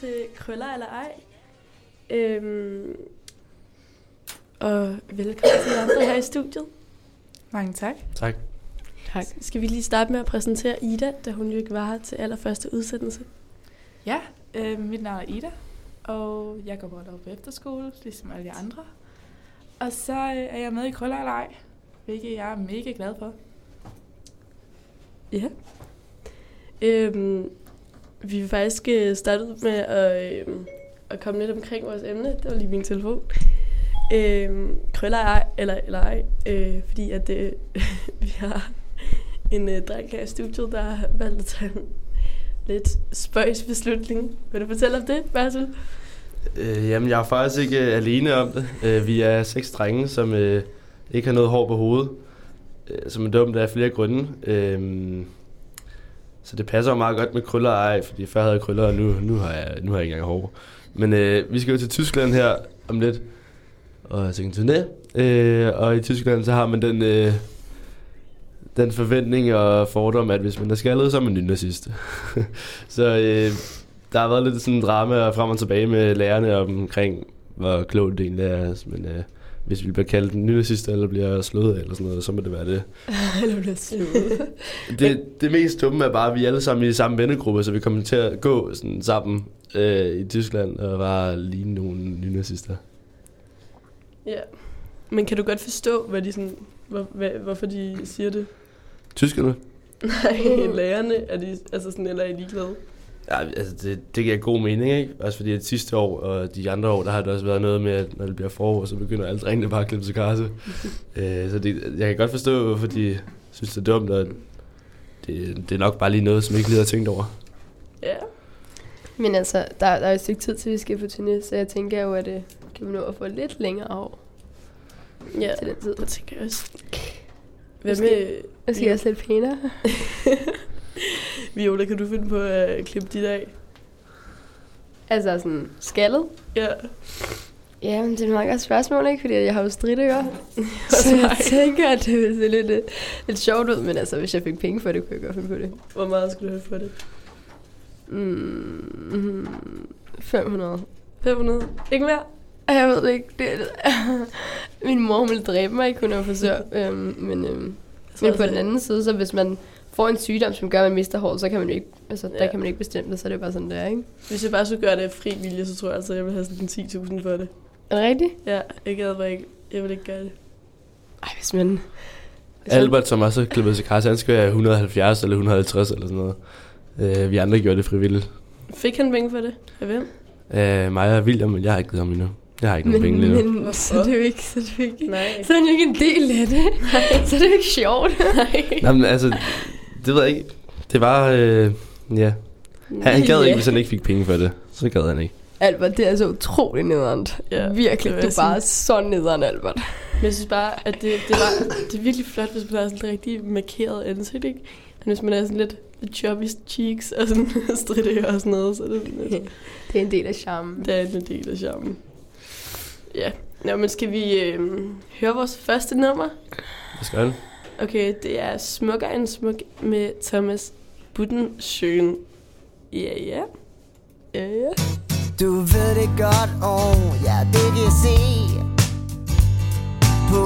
Hej og velkommen til Krøller eller ej. Øhm, og velkommen til andre her i studiet. Mange tak. Tak. Tak. Skal vi lige starte med at præsentere Ida, da hun jo ikke var her til allerførste udsendelse. Ja, øh, mit navn er Ida, og jeg går både på efterskole, ligesom alle de andre. Og så øh, er jeg med i Krøller eller ej, hvilket jeg er mega glad for. Ja. Øhm, vi vil faktisk øh, starte med at, øh, at komme lidt omkring vores emne. Det var lige min telefon. Øh, krøller ej, eller, eller ej, øh, fordi at øh, vi har en øh, dreng her i studiet, der har valgt at tage en lidt spøjs beslutning. Vil du fortælle om det, Bertel? Øh, jamen, jeg er faktisk ikke øh, alene om det. Øh, vi er seks drenge, som øh, ikke har noget hår på hovedet. Øh, som er dumt af flere grunde. Øh, så det passer jo meget godt med krøller og ej, fordi før havde jeg krøller, og nu, nu, har, jeg, nu har jeg ikke engang hår. Men øh, vi skal jo til Tyskland her om lidt. Og jeg tænkte turné. Øh, og i Tyskland, så har man den... Øh, den forventning og fordom, at hvis man er skaldet, så er man nynazist. så øh, der har været lidt sådan en drama frem og tilbage med lærerne omkring, hvor klogt det egentlig er. Men øh, hvis vi bliver kaldt nynazister eller bliver slået eller sådan noget, så må det være det. Eller bliver slået. Det, det mest dumme er bare, at vi er alle sammen i samme vennegruppe, så vi kommer til at gå sådan sammen øh, i Tyskland og bare ligne nogle nynazister. ja. Men kan du godt forstå, hvad de sådan, hvor, hvad, hvorfor de siger det? Tyskerne? Nej, lærerne er de, altså sådan, eller er I ligeglade? Ja, altså det, det giver god mening, ikke? Også fordi at sidste år og de andre år, der har det også været noget med, at når det bliver forår, så begynder alle drengene bare at klippe sig karse. øh, så det, jeg kan godt forstå, hvorfor de synes, det er dumt, og det, det er nok bare lige noget, som ikke lige har tænkt over. Ja. Men altså, der, der er et stykke tid til, vi skal på turné, så jeg tænker jo, at det kan vi nå at få lidt længere år Ja, til den tid. det tænker jeg også. Hvad Måske- med... Jeg skal også lidt pænere. Viola, kan du finde på at klippe dit af? Altså sådan skaldet. Ja. Ja, men det er et meget godt spørgsmål, ikke? Fordi jeg har jo stridtører. så jeg tænker, at det vil se lidt, lidt, lidt sjovt ud. Men altså, hvis jeg fik penge for det, kunne jeg godt finde på det. Hvor meget skulle du have for det? Mm, 500. 500? Ikke mere? Jeg ved ikke. Det, min mor ville dræbe mig, er jo frisør. øhm, men, øhm, men på den anden side, så hvis man får en sygdom, som gør, at man mister hår, så kan man jo ikke, altså, ja. Der kan man ikke bestemme det, så er det bare sådan, der, ikke? Hvis jeg bare skulle gøre det af fri vilje, så tror jeg altså, jeg ville have sådan 10.000 for det. Er det rigtigt? Ja, jeg gad bare ikke. Jeg vil ikke gøre det. Ej, hvis man... Hvis Albert, som også klippet sig karse, han skal have 170 eller 150 eller sådan noget. Øh, vi andre gjorde det frivilligt. Fik han penge for det? Af hvem? Øh, mig og William, men jeg har ikke givet ham endnu. Jeg har ikke nogen penge lige nu. men så er det jo ikke, så er det jo ikke, Nej. så er det jo ikke en del af det. så er det jo ikke sjovt. Nej. Nej, men altså, det ved jeg ikke. Det var, øh, ja. Han, han gad ikke, hvis han ikke fik penge for det. Så gad han ikke. Albert, det er så utrolig nederen. Ja, Virkelig, du er bare så nederen, Albert. Men jeg synes bare, at det, det, var, det er virkelig flot, hvis man har sådan en rigtig markeret ansigt, ikke? Men hvis man er sådan lidt, chubby cheeks og sådan stridører og sådan noget, så er det sådan lidt, Det er en del af charmen. det er en del af charmen. Ja, Nå, men skal vi øh, høre vores første nummer? Det skal han. Okay, det er Smukker en smuk med Thomas Buttensjøen. Ja, ja. Ja, ja. Du ved det godt, og ja, det kan jeg se På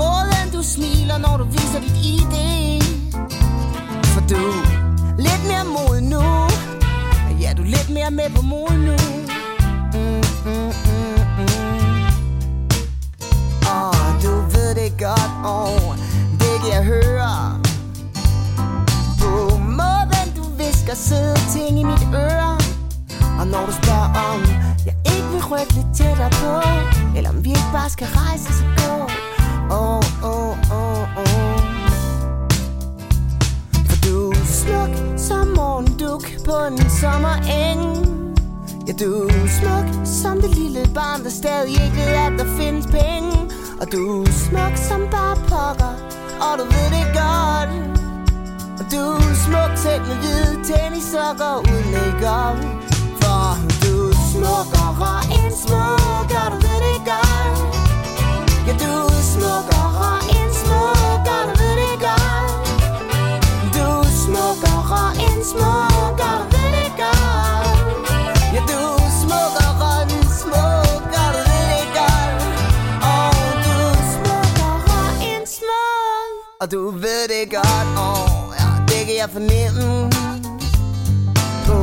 måden du smiler, når du viser dit ID For du er lidt mere mod nu Ja, du er lidt mere med på mod nu mm, mm, mm, mm. Og du ved det godt, og jeg høre. På måden du visker søde ting i mit øre. Og når du spørger om jeg ikke vil rykke lidt tættere på Eller om vi ikke bare skal rejse og gå. Åh, oh, oh, oh For du er smuk som morgenduk på en sommereng. Ja, du er smuk som det lille barn, der stadig ikke ved, at der findes penge. Og du er smuk som bare pokker, og du ved det godt. Og du er smuk tæt med hvide tennissokker uden make-up For du er smukkere end smuk, og du ved det godt. Ja, du er smukkere Og du ved det godt, åh, ja, det kan jeg fornemme. På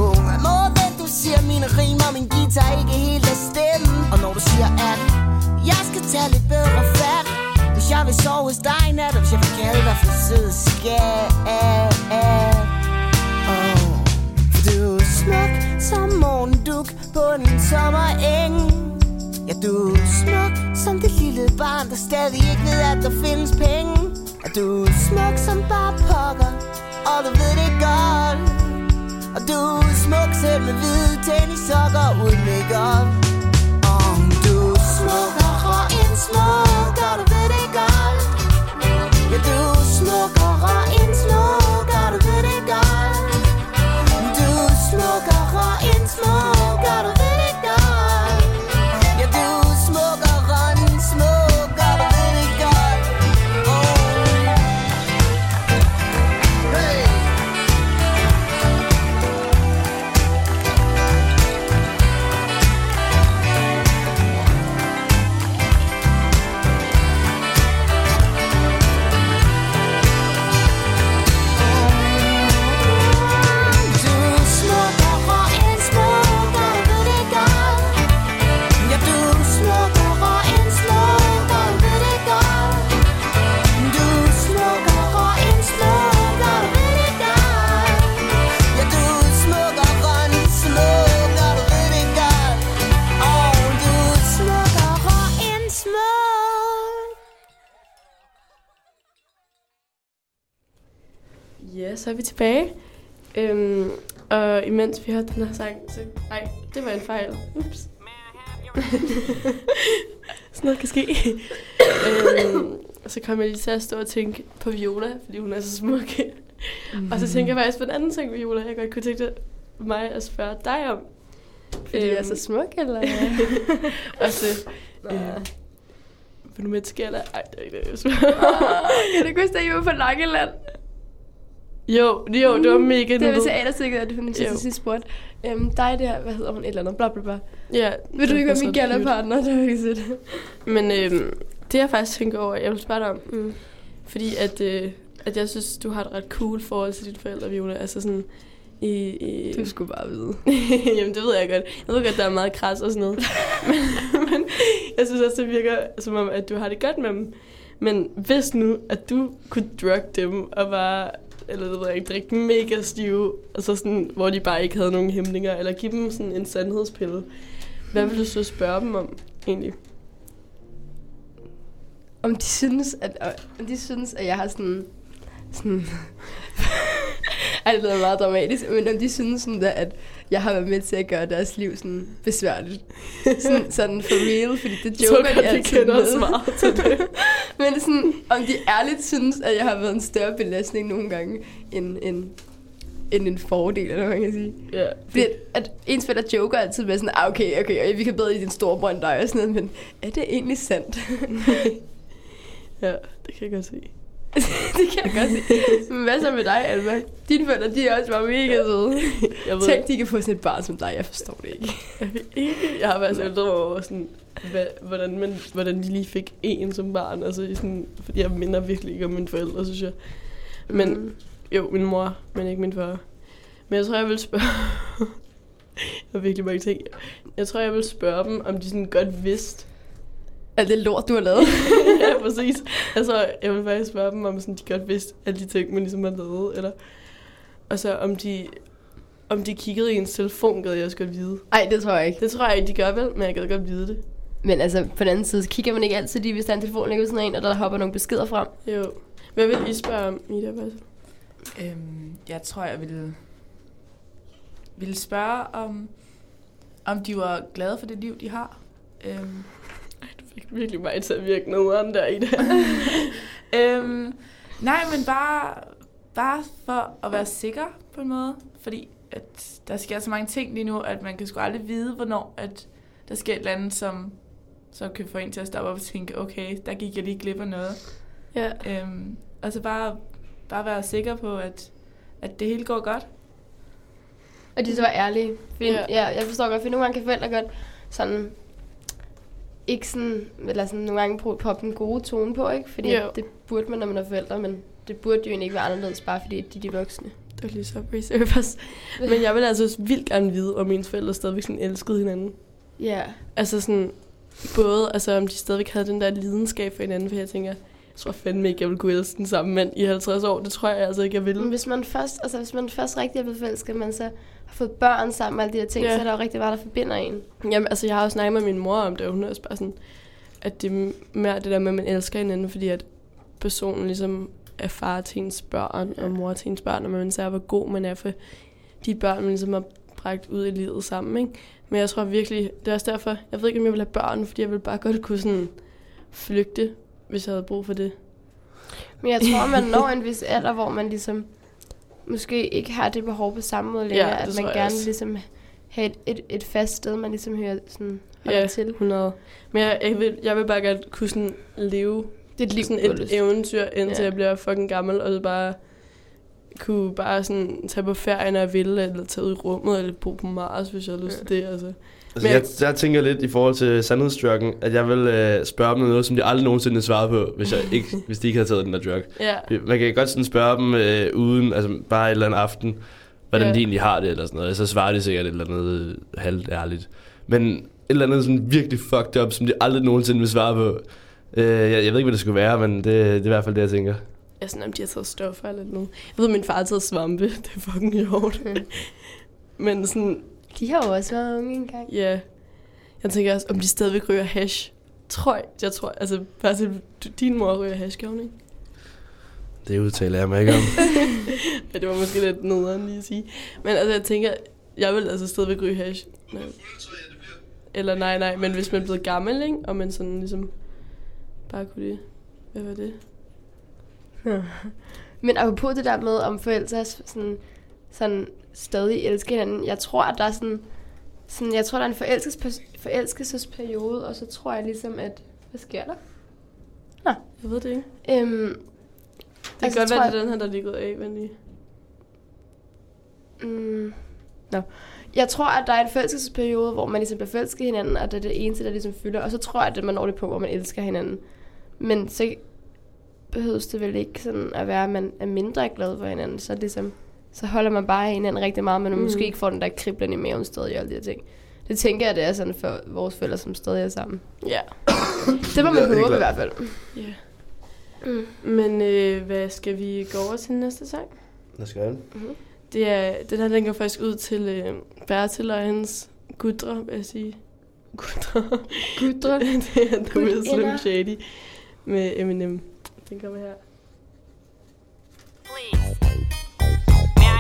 måden du siger mine rimer, min guitar ikke helt er stemme. Og når du siger at jeg skal tage lidt bedre fat Hvis jeg vil sove hos dig i nat, og hvis jeg vil kalde dig for sød skat for du er smuk som morgenduk på en sommereng. Ja, du er smuk som det lille barn, der stadig ikke ved, at der findes penge du er smuk som bare pokker, og du ved det godt Og du er smuk selv med hvide tennissokker uden make-up. Og du er smuk og rå end smuk, og du tilbage. Øhm, og imens vi hørte den her sang, så... Nej, det var en fejl. Ups. Sådan noget kan ske. øhm, så kom jeg lige til at stå og tænke på Viola, fordi hun er så smuk. Mm. Og så tænker jeg faktisk på en anden ting, Viola, jeg godt kunne tænke mig at spørge dig om. Fordi jeg er så smuk, eller? og så... Øh, vil du med til? Ej, det er ikke det, jeg spørger. Kan du huske, at I var på Langeland? Jo, jo, det var mega Det var nuttet. teaterstykket, at hun Jo. til sidst spurgte. Øhm, dig der, hvad hedder hun, et eller andet, bla bla bla. Ja, Vil du det ikke være min gallerpartner? Det var ikke sødt. Men øhm, det jeg faktisk tænker over, jeg vil spørge dig om, Mm. fordi at, øh, at jeg synes, du har et ret cool forhold til dine forældre, Viola. Altså sådan i... i Du skulle bare vide. Jamen, det ved jeg godt. Jeg ved godt, der er meget kras og sådan noget. men, men jeg synes også, det virker som om, at du har det godt med dem. Men hvis nu, at du kunne drugge dem og bare, eller det ved jeg ikke, drikke dem mega stive, altså sådan, hvor de bare ikke havde nogen hæmninger, eller give dem sådan en sandhedspille, hvad vil du så spørge dem om, egentlig? Om de synes, at, om de synes, at jeg har sådan... sådan ej, det lyder meget dramatisk, men om de synes sådan, der, at jeg har været med til at gøre deres liv sådan besværligt. Sådan, sådan for real, fordi det joker de godt, vi altid kender os med. meget til det. Men sådan, om de ærligt synes, at jeg har været en større belastning nogle gange, end, end, end en fordel, eller hvad man kan sige. Ja, Fordi at, at ens forældre joker altid med sådan, ah, okay, okay, vi kan bedre i din store brønd dig og sådan noget, men er det egentlig sandt? ja, det kan jeg godt se. det kan jeg godt se. Men hvad så med dig, Alma? Dine forældre, de er også bare mega søde. Jeg ved, Tænk, de kan få sådan et barn som dig, jeg forstår det ikke. jeg, har undret mig over, sådan, hvad, hvordan, man, hvordan de lige fik en som barn. Altså, sådan, fordi jeg minder virkelig ikke om mine forældre, synes jeg. Men Mm. jo, min mor, men ikke min far. Men jeg tror, jeg vil spørge... jeg har virkelig mange ting. Jeg tror, jeg vil spørge dem, om de sådan godt vidste. Alt det lort, du har lavet. ja, præcis. Altså, jeg vil faktisk spørge dem, om sådan, de godt vidste alle de ting, man ligesom har lavet. Eller, og så om de, om de kiggede i ens telefon, gad jeg også godt vide. Ej, det tror jeg ikke. Det tror jeg ikke, de gør vel, men jeg gad godt vide det. Men altså, på den anden side, så kigger man ikke altid lige, hvis der er en telefon ligger sådan en, og der hopper nogle beskeder frem. Jo. Hvad vil I spørge om, Ida? Hvad? Øhm, jeg tror, jeg ville, ville spørge, om, om de var glade for det liv, de har. Øhm, fik virkelig mig til at virke noget der, Ida. øhm, nej, men bare, bare for at være sikker på en måde. Fordi at der sker så mange ting lige nu, at man kan sgu aldrig vide, hvornår at der sker et eller andet, som, som kan få en til at stoppe op og tænke, okay, der gik jeg lige glip af noget. ja. Øhm, og så bare, bare være sikker på, at, at det hele går godt. Og de så var ærlige. Fordi, Ja. ja. ja. jeg forstår godt, for nogle gange kan forældre godt sådan ikke sådan, eller sådan nogle gange prøve- poppe den gode tone på, ikke? Fordi Jo. det burde man, når man er forældre, men det burde jo egentlig ikke være anderledes, bare fordi de er de voksne. Det var lige så reservers. Men jeg vil altså vildt gerne vide, om mine forældre stadigvæk sådan elskede hinanden. Ja. Altså sådan, både altså, om de stadigvæk havde den der lidenskab for hinanden, for jeg tænker, jeg tror fandme ikke, jeg vil kunne elske den samme mand i 50 år. Det tror jeg altså ikke, jeg vil. Men hvis man først, altså hvis man først rigtig er blevet forelsket, man så har fået børn sammen og alle de her ting, Ja. så er der jo rigtig meget, der forbinder en. Jamen, altså, jeg har også snakket med min mor om det, og hun er også bare sådan, at det er mere det der med, at man elsker hinanden, fordi at personen ligesom er far til ens børn, og mor til ens børn, og man ser, hvor god man er for de børn, man ligesom har bragt ud i livet sammen, ikke? Men jeg tror virkelig, det er også derfor, jeg ved ikke, om jeg vil have børn, fordi jeg vil bare godt kunne sådan flygte, hvis jeg havde brug for det. Men jeg tror, man når en vis alder, hvor man ligesom måske ikke har det behov på samme måde længere, det at man gerne også. vil ligesom have et, et, et fast sted, man ligesom hører sådan, holder Ja, til. 100. Men jeg, jeg, vil, jeg vil bare godt kunne sådan leve Det er liv sådan et lyst. eventyr, indtil Ja. jeg bliver fucking gammel, og så bare kunne bare sådan tage på ferie, når jeg ville, eller tage ud i rummet, eller bo på Mars, hvis jeg har lyst til det. Altså. Altså, Men- jeg, jeg tænker lidt i forhold til sandhedsdrukken, at jeg vil øh, spørge dem noget, som de aldrig nogensinde svarede på, hvis, jeg ikke, hvis de ikke havde taget den der drug. Ja, Man kan godt sådan spørge dem øh, uden, altså bare et eller andet aften, hvordan Ja. de egentlig har det, eller sådan noget. Så svarer de sikkert et eller andet øh, halvt ærligt. Men et eller andet sådan virkelig fucked up, som de aldrig nogensinde vil svare på. Øh, jeg, jeg ved ikke, hvad det skulle være, men det, det er i hvert fald det, jeg tænker. jeg er sådan, om de har taget stoffer eller noget. Jeg ved, min far har taget svampe. Det er fucking sjovt. Men sådan, De har jo også været unge engang. ja. Jeg tænker også, om de stadigvæk ryger hash. Tror jeg, jeg tror, altså, bare til, din mor ryger hash, gjorde hun ikke? Det udtaler jeg mig ikke om. Ja, det var måske lidt nederen lige at sige. Men altså, jeg tænker, jeg vil altså stadigvæk ryge hash. Nej. Eller nej, nej, men hvis man er blevet gammel, ikke? Og man sådan ligesom bare kunne det. Hvad var det? Men apropos det der med, om forældre sådan, sådan stadig elsker hinanden. Jeg tror, at der er sådan, sådan jeg tror, der er en forelskes, forelskelsesperiode, og så tror jeg ligesom, at... Hvad sker der? Jeg ved det ikke. Øhm, Det kan Altså, godt være, jeg- det er den her, der er lige gået af, men lige. Mm, no. Jeg tror, at der er en forelskelsesperiode, hvor man ligesom bliver forelsket i hinanden, og det er det eneste, der ligesom fylder. Og så tror jeg, at man når det på, hvor man elsker hinanden. Men så behøves det vel ikke sådan at være, at man er mindre glad for hinanden. Så, er det ligesom, så holder man bare hinanden rigtig meget, men man Mm. måske ikke får den der kriblen i maven stadig og alle de her ting. Det tænker jeg, det er sådan for vores forældre, som stadig er sammen. Ja. Det må man Ja, håbe i hvert fald. ja. Mm. Men øh, hvad skal vi gå over til næste sang? Lad os gøre det. Det er, den her, den går faktisk ud til øh, Bertil og hans gudre, vil jeg sige. Gudre. Gudre. det er The Real Slim. Shady med Eminem. Den kommer her.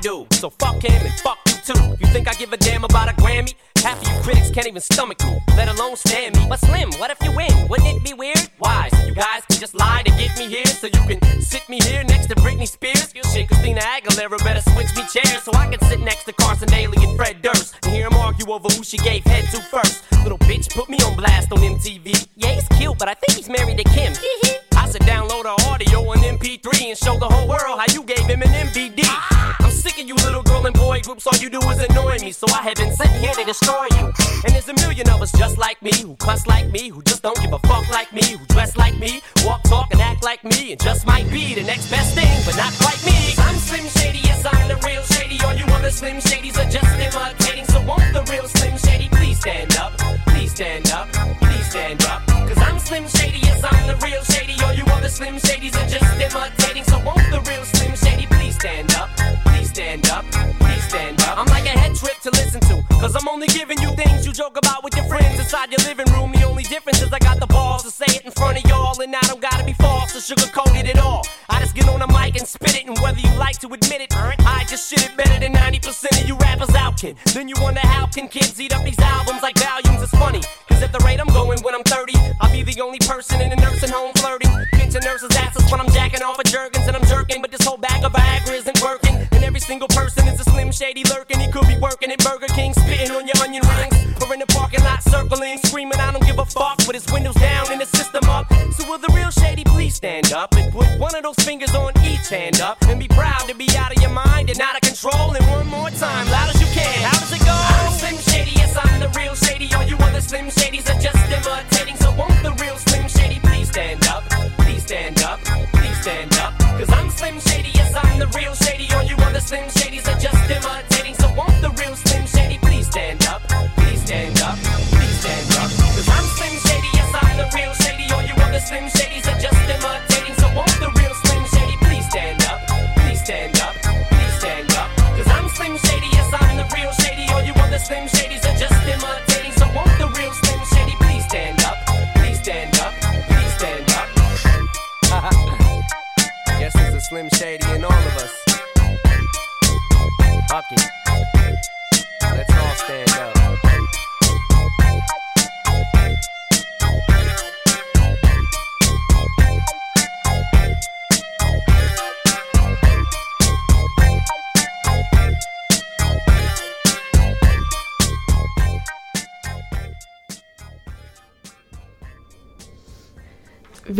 do. So fuck him and fuck you too. You think I give a damn about a Grammy? Half of you critics can't even stomach me, let alone stand me. But Slim, what if you win? Wouldn't it be weird? Why? So you guys can just lie to get me here, so you can sit me here next to Britney Spears. Shit, Christina Aguilera better switch me chairs so I can sit next to Carson Daly and Fred Durst and hear them argue over who she gave head to first. Little bitch put me on blast on MTV. Yeah, he's cute, but I think he's married to Kim. I said download her audio on MP3 and show the whole world how you gave him an MVD. Boy groups, all you do is annoy me, so I have been sitting here to destroy you. And there's a million of us just like me, who cuss like me, who just don't give a fuck like me, who dress like me, walk, talk, and act like me, and just might be the next best thing, but not quite me. I'm Slim Shady, yes, I'm the real Shady. All you other Slim Shadys are just imitating, so won't the real Slim Shady please stand up? Please stand up, please stand up. Cause I'm Slim Shady, yes, I'm the real Shady. All you other Slim Shadys are just cause I'm only giving you things you joke about with your friends inside your living room. The only difference is I got the balls to say it in front of y'all, and I don't gotta be false or sugarcoated at all. I just get on the mic and spit it, and whether you like to admit it, I just shit it better than 90% of you rappers out, kid. Then you wonder how can kids eat up these albums like volumes? It's funny, cause at the rate I'm going when I'm 30, I'll be the only person in a nursing home flirting. Pinching nurses' asses when I'm jacking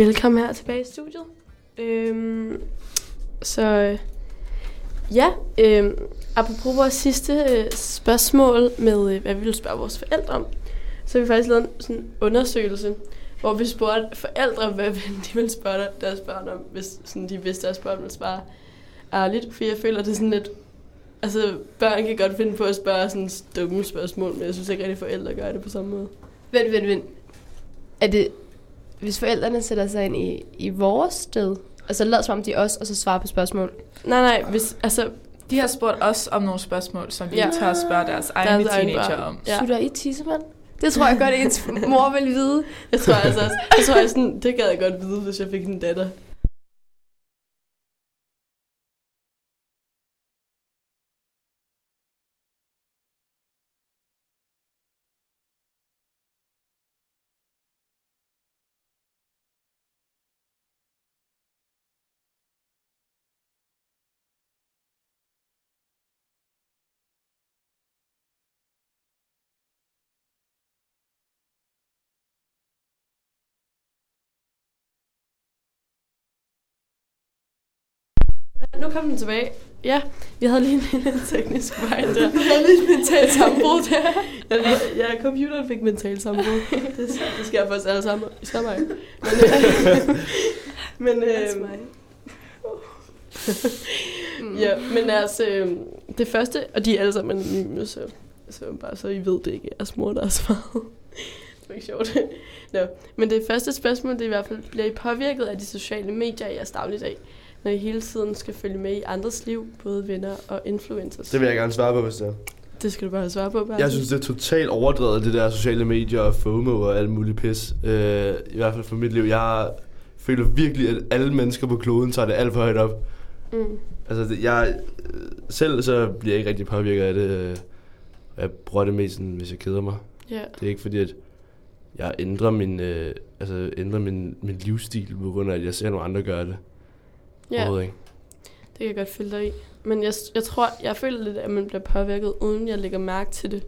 Velkommen her tilbage i studiet. Øhm, så øh, ja, øhm, apropos vores sidste øh, spørgsmål med, øh, hvad vi ville spørge vores forældre om, så har vi faktisk lavet en sådan undersøgelse, hvor vi spurgte forældre, hvad de ville spørge deres børn om, hvis sådan, de vidste, at deres børn ville svare ærligt. For jeg føler, det er sådan lidt... Altså, børn kan godt finde på at spørge sådan dumme spørgsmål, men jeg synes ikke rigtig, at forældre gør det på samme måde. Vent, vent, vent. Er det, hvis forældrene sætter sig ind i, i vores sted, og så lader som om de os, og så svarer på spørgsmål? Nej, nej, hvis, altså, De har spurgt os om nogle spørgsmål, som vi Ja. ja. tager at spørge deres egne Deres teenager om. Ja. Ja. Sutter I tissemand? Det tror jeg godt, at ens mor vil vide. Jeg tror altså også, jeg tror, jeg sådan, det gad jeg godt vide, hvis jeg fik en datter. Nu kom den tilbage. Ja, vi havde lige en lille teknisk fejl der. Jeg havde lige et mentalt sammenbrud der. Ja, ja, computeren fik mentalt sammenbrud. Det, det sker for os alle sammen. Især mig. Men, øh, men, øh. Mm. ja, men altså, øh, det første, og de er alle sammen anonyme, så, så bare så I ved, det ikke er jeres mor, der har svaret. det var ikke sjovt. Nå. Men det første spørgsmål, det er i hvert fald, bliver I påvirket af de sociale medier i jeres dagligdag, når I hele tiden skal følge med i andres liv, både venner og influencers? Det vil jeg gerne svare på, hvis det er. det skal du bare svare på, Bertel. Jeg synes, det er totalt overdrevet, det der sociale medier og FOMO og alt muligt pis. Øh, I hvert fald for mit liv. Jeg føler virkelig, at alle mennesker på kloden tager det alt for højt op. Mm. Altså, jeg øh, selv så bliver jeg ikke rigtig påvirket af det. øh, Jeg bruger det mest, sådan, hvis jeg keder mig. Ja. Det er ikke fordi, at jeg ændrer min, øh, altså, ændrer min, min livsstil, på grund af, at jeg ser nogle andre gøre det. Ja, Overhovedet ikke. det kan jeg godt følge dig i. Men jeg, jeg tror, jeg føler lidt, at man bliver påvirket, uden jeg lægger mærke til det.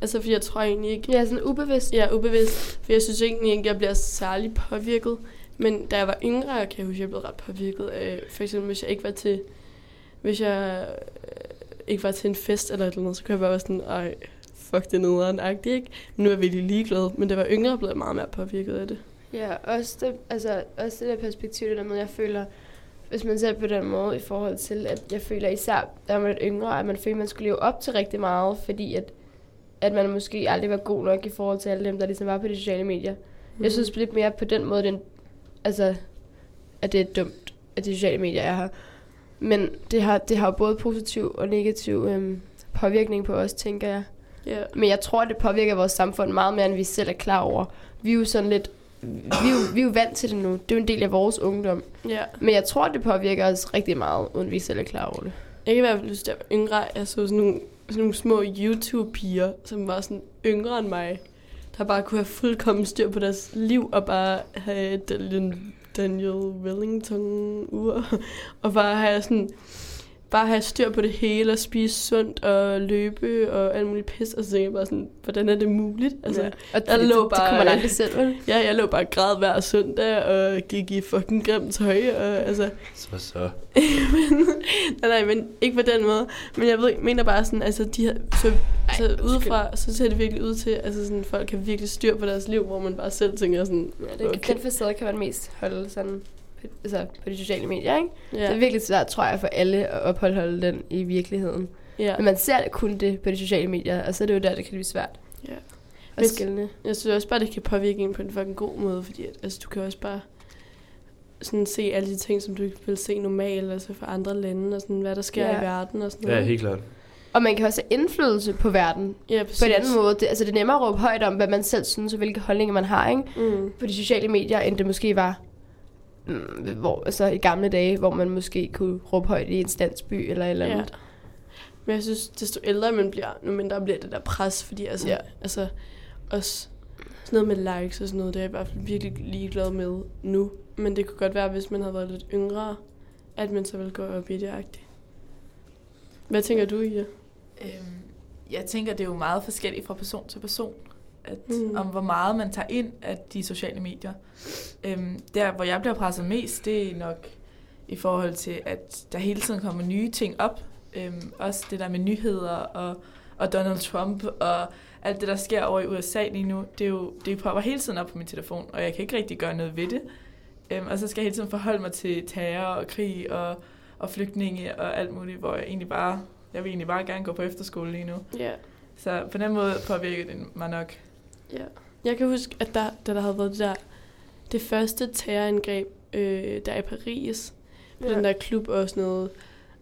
Altså, for jeg tror egentlig ikke, Ja, sådan ubevidst. jeg er ubevidst, for jeg synes egentlig ikke, jeg bliver særlig påvirket. Men da jeg var yngre, kan jeg huske, at jeg blev ret påvirket af, for eksempel hvis jeg ikke var til, hvis jeg øh, ikke var til en fest eller et eller andet, så kunne jeg bare være sådan, ej, fuck det er nederen, ikke? Men nu er jeg virkelig ligeglad, men da jeg var yngre, blev jeg meget mere påvirket af det. Ja, også det, altså, også det der perspektiv, det der med, jeg føler, hvis man ser på den måde i forhold til, at jeg føler især, da man er yngre, at man føler, at man skulle leve op til rigtig meget, fordi at, at man måske aldrig var god nok i forhold til alle dem, der ligesom var på de sociale medier. Mm. Jeg synes lidt mere på den måde, den, altså, at det er dumt, at de sociale medier er her. Men det har, det har både positiv og negativ øhm, påvirkning på os, tænker jeg. Ja, Men jeg tror, det påvirker vores samfund meget mere, end vi selv er klar over. Vi er jo sådan lidt... Vi er jo, vi er jo vant til det nu. Det er jo en del af vores ungdom. ja. Men jeg tror, det påvirker os rigtig meget, uden vi selv er klar over det. Jeg kan i hvert fald huske, da jeg var yngre, jeg så sådan nogle, sådan nogle små YouTube-piger, som var sådan yngre end mig, der bare kunne have fuldkommen styr på deres liv, og bare have Daniel, Daniel Wellington-ur, og bare have sådan, bare have styr på det hele, og spise sundt, og løbe, og alt muligt pis, og så tænkte jeg bare sådan, hvordan er det muligt? Altså, Ja. Og Jeg det, lå det, det bare- kunne man aldrig selv, vel? ja, jeg lå bare og græd hver søndag, og gik i fucking grimt tøj, og altså, Så så. men, nej, nej, men ikke på den måde. Men jeg ved, mener bare sådan, altså, de har, så, så undskyld. udefra, så ser det virkelig ud til, altså sådan, folk kan virkelig styr på deres liv, hvor man bare selv tænker sådan, Ja, det, okay. Den facade kan man mest holde sådan på, altså på de sociale medier, ikke? Ja. Det ja, er virkelig svært, tror jeg, for alle at opholde den i virkeligheden. ja, Men man ser kun det på de sociale medier, og så er det jo der, det kan blive svært ja. at Hvis- skille. Jeg synes også bare, det kan påvirke en på en fucking god måde, fordi at, altså, du kan også bare sådan se alle de ting, som du ikke vil se normalt, altså fra andre lande, og sådan, hvad der sker Ja. i verden og sådan Ja, noget. helt klart. Og man kan også have indflydelse på verden ja, præcis. på en anden måde. Det, altså, det er nemmere at råbe højt om, hvad man selv synes, og hvilke holdninger man har, ikke? Mm. på de sociale medier, end det måske var hvor, altså i gamle dage, hvor man måske kunne råbe højt i en standsby eller et eller Ja. andet. Men jeg synes, desto ældre man bliver, nu mindre bliver det der pres, fordi altså, Ja. ja. altså også sådan noget med likes og sådan noget, det er jeg i hvert fald virkelig ligeglad med nu. Men det kunne godt være, hvis man havde været lidt yngre, at man så ville gå op i det agtigt. Hvad tænker du, Ija? Øhm, jeg tænker, det er jo meget forskelligt fra person til person, at, Mm. om hvor meget man tager ind af de sociale medier. Øhm, der, hvor jeg bliver presset mest, det er nok i forhold til, at der hele tiden kommer nye ting op. Øhm, også det der med nyheder og, og Donald Trump og alt det, der sker over i USA lige nu, det, er jo, det popper hele tiden op på min telefon, og jeg kan ikke rigtig gøre noget ved det. Øhm, og så skal jeg hele tiden forholde mig til terror og krig og, og flygtninge og alt muligt, hvor jeg egentlig bare, jeg vil egentlig bare gerne gå på efterskole lige nu. Ja. Så på den måde påvirker det mig nok. Ja. Jeg kan huske, at der, da der havde været det der, det første terrorangreb, øh, der i Paris, på ja. den der klub og sådan noget,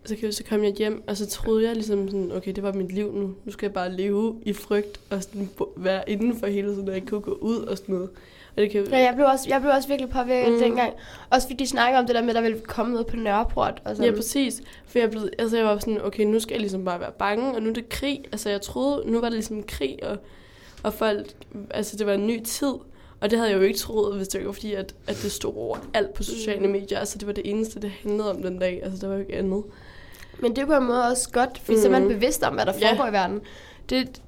så, kan, så kom jeg hjem, og så troede jeg ligesom sådan, okay, det var mit liv nu. Nu skal jeg bare leve i frygt og sådan være indenfor hele tiden, og ikke kunne gå ud og sådan noget. Og det kan, Ja, jeg blev også, jeg blev også virkelig påvirket Mm. dengang. Også fordi de snakker om det der med, at der ville komme noget på Nørreport. Og sådan. Ja, præcis. For jeg, blev, altså jeg var sådan, okay, nu skal jeg ligesom bare være bange, og nu er det krig. Altså jeg troede, nu var det ligesom krig, og, og folk, altså det var en ny tid. Og det havde jeg jo ikke troet, hvis det ikke var fordi, at, at det stod over alt på sociale Mm. medier. Altså det var det eneste, det handlede om den dag. Altså der var jo ikke andet. Men det er på en måde også godt, fordi mm. så er man Mhm. bevidst om, hvad der foregår i verden. Det,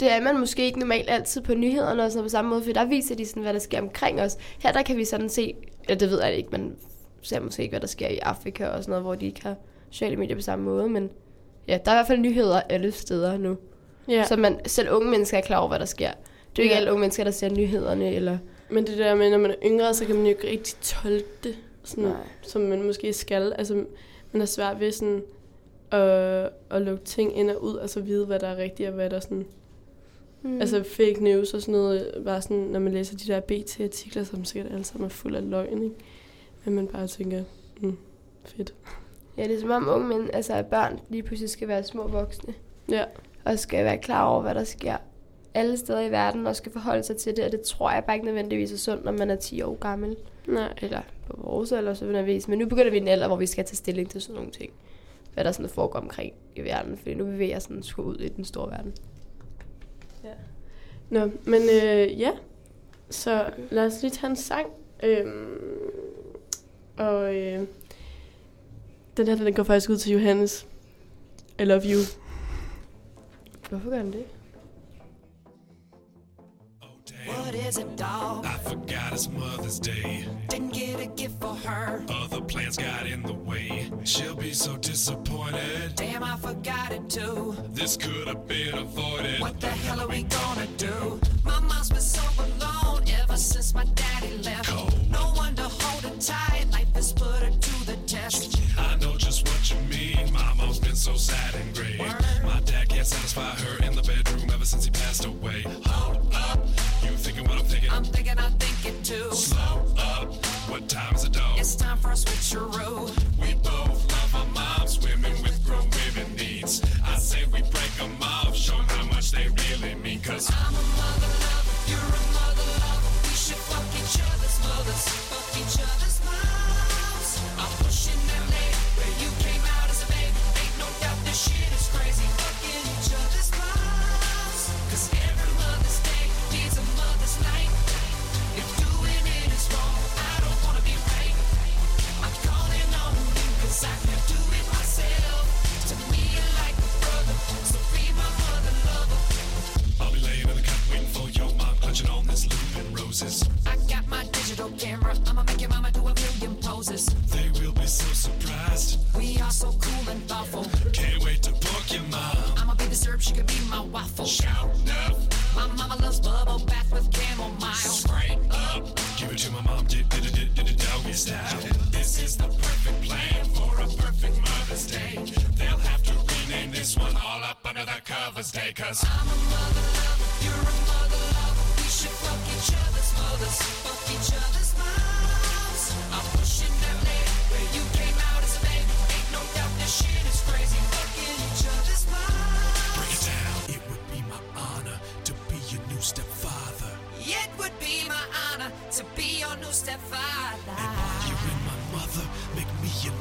det er man måske ikke normalt altid på nyhederne og sådan på samme måde, for der viser de sådan, hvad der sker omkring os. Her der kan vi sådan se, ja det ved jeg ikke, man ser måske ikke, hvad der sker i Afrika og sådan noget, hvor de ikke har sociale medier på samme måde, men ja, der er i hvert fald nyheder alle steder nu. Ja. Så man, selv unge mennesker er klar over, hvad der sker. Det er jo ikke Ja. alle unge mennesker, der ser nyhederne, eller... Men det der med, når man er yngre, så kan man jo ikke rigtig tolke det, sådan, Nej. som man måske skal. Altså, man har svært ved sådan at, at lukke ting ind og ud, og så vide, hvad der er rigtigt, og hvad der er sådan... Mm. Altså fake news og sådan noget, bare sådan, når man læser de der BT-artikler, som sikkert alle sammen er fuld af løgn, ikke? Men man bare tænker, mm, fedt. Ja, det er som om unge men, altså at børn lige pludselig skal være små voksne, Ja, og skal være klar over, hvad der sker alle steder i verden, og skal forholde sig til det, og det tror jeg bare ikke nødvendigvis er sundt, når man er 10 år gammel. nej. Eller på vores alder, så nødvendigvis. Men nu begynder vi en alder, hvor vi skal tage stilling til sådan nogle ting. Hvad der sådan foregår omkring i verden, fordi nu bevæger sådan sgu ud i den store verden. Nå, men øh, ja, Så lad os lige tage en sang. Øhm, og øh, den her, den går faktisk ud til Johannes. I love you. Hvorfor gør den det? What is it, dog? I forgot it's Mother's Day. Didn't get a gift for her. Other plans got in the way. She'll be so disappointed. Damn, I forgot it too. This could have been avoided. What the hell are we gonna do? My mom's been so alone ever since my daddy left. Cold. No one to hold her tight. Life has put her to the test. I know just what you mean. My mom's been so sad and gray. My dad can't satisfy her in the bedroom ever since he passed away. Hold up. You thinking what I'm thinking? I'm thinking I think it too. Slow up. What time is it, dog? It's time for a switcheroo. We both love our moms, women with grown women needs. I say we break them off, show 'em how much they really mean. Cause I'm a mother lover, you're a mother lover. We should fuck each other's mothers, fuck each other's roses. I got my digital camera. I'ma make your mama do a million poses. They will be so surprised. We are so cool and thoughtful. Can't wait to book your mom. I'ma be the syrup, she could be my waffle. Shout up, My mama loves bubble bath with chamomile. straight up. Give it to my mom, did did did did doggy style. This is the perfect plan for a perfect Mother's Day. They'll have to rename this one all up under the covers day, cause I'm a mother lover, you're a mother lover.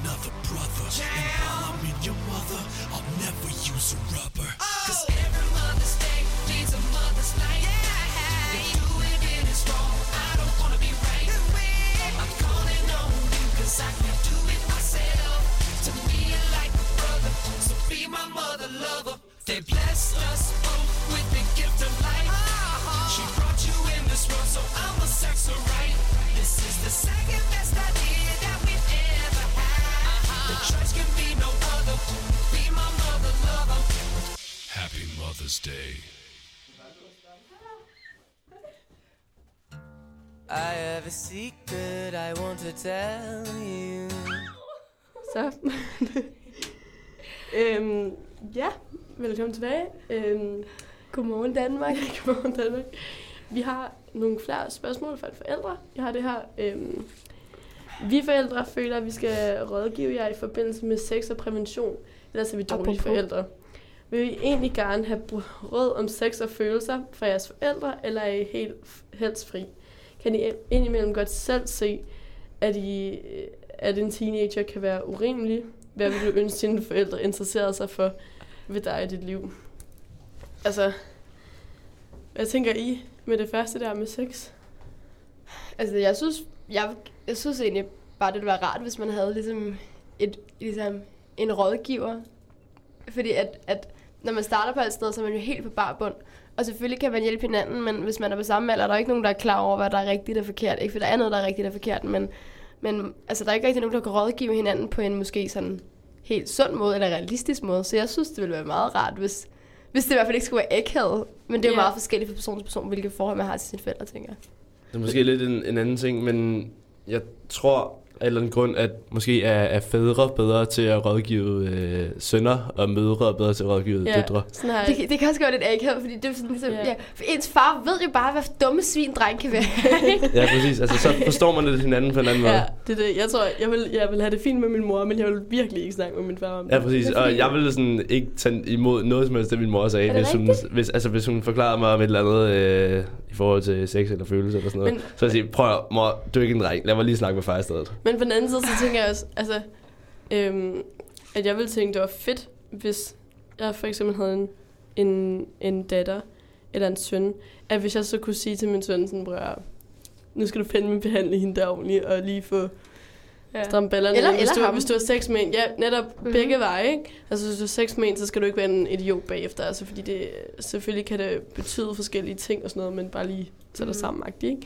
Another brother. And while I'm in your mother, I'll never use a rubber. Cause my mother lover. They blessed us both with the gift of life. She brought you in this world, so I'ma sex her right. This is the second best idea that we've ever had. The choice can be no other. Be my mother lover. Happy Mother's Day. I have a secret I want to tell you. Så. øhm, ja, velkommen tilbage. Øhm, Godmorgen Danmark. Godmorgen Danmark. Vi har nogle flere spørgsmål fra forældre. Jeg har det her. Øhm, vi forældre føler, at vi skal rådgive jer i forbindelse med sex og prævention. Ellers er vi dårlige Apropos. forældre. Vil I egentlig gerne have råd om sex og følelser fra jeres forældre, eller er I helt helst fri? Kan I indimellem godt selv se, at, I, at en teenager kan være urimelig? Hvad vil du ønske dine forældre interesserede sig for ved dig i dit liv? Altså, hvad tænker I med det første der med sex? Altså, jeg synes, jeg, jeg synes egentlig bare, det ville være rart, hvis man havde ligesom, et, ligesom en rådgiver. Fordi at, at når man starter på et sted, så er man jo helt på bar bund. Og selvfølgelig kan man hjælpe hinanden, men hvis man er på samme alder, er der ikke nogen, der er klar over, hvad der er rigtigt og forkert. Ikke for der er noget, der er rigtigt og forkert, men, men altså, der er ikke rigtig nogen, der kan rådgive hinanden på en måske sådan helt sund måde eller realistisk måde. Så jeg synes, det ville være meget rart, hvis, hvis det i hvert fald ikke skulle være æghed. Men det er jo Ja. meget forskelligt fra person til person, hvilke forhold man har til sine forældre, tænker jeg. Det er måske lidt en, en anden ting, men jeg tror af en eller anden grund, at måske er, er fædre bedre til at rådgive øh, sønner, og mødre er bedre til at rådgive Ja, døtre. har Det, kan- det kan også gøre lidt akavet, fordi det er sådan ligesom, Ja. ja. ja. For ens far ved jo bare, hvad dumme svin dreng kan være. ikke? Ja, præcis. Altså, så forstår man lidt hinanden på en anden måde. Ja, det er det. Jeg tror, jeg vil, jeg vil have det fint med min mor, men jeg vil virkelig ikke snakke med min far om det. Ja, præcis. Det Og jeg ville sådan ikke tage imod noget som helst, det min mor sagde, Er det hvis hun, hvis, altså, hvis hun forklarede mig om et eller andet øh, i forhold til sex eller følelse eller sådan noget. Men- så jeg sige, prøv at, mor, du er ikke en dreng. Lad mig lige snakke med far i stedet. Men på den anden side, så tænker jeg også, altså, øhm, at jeg ville tænke, det var fedt, hvis jeg for eksempel havde en, en, en datter eller en søn, at hvis jeg så kunne sige til min søn sådan, prøv nu skal du fandme behandle hende der ordentligt, og lige få Ja. stramme ballerne. Eller- hvis, eller du, ham. hvis du har sex med en, ja, netop Mhm. mm-hmm. begge veje, ikke? Altså, hvis du har sex med en, så skal du ikke være en idiot bagefter, altså, fordi det, selvfølgelig kan det betyde forskellige ting og sådan noget, men bare lige tage dig Mhm. sammen, ikke?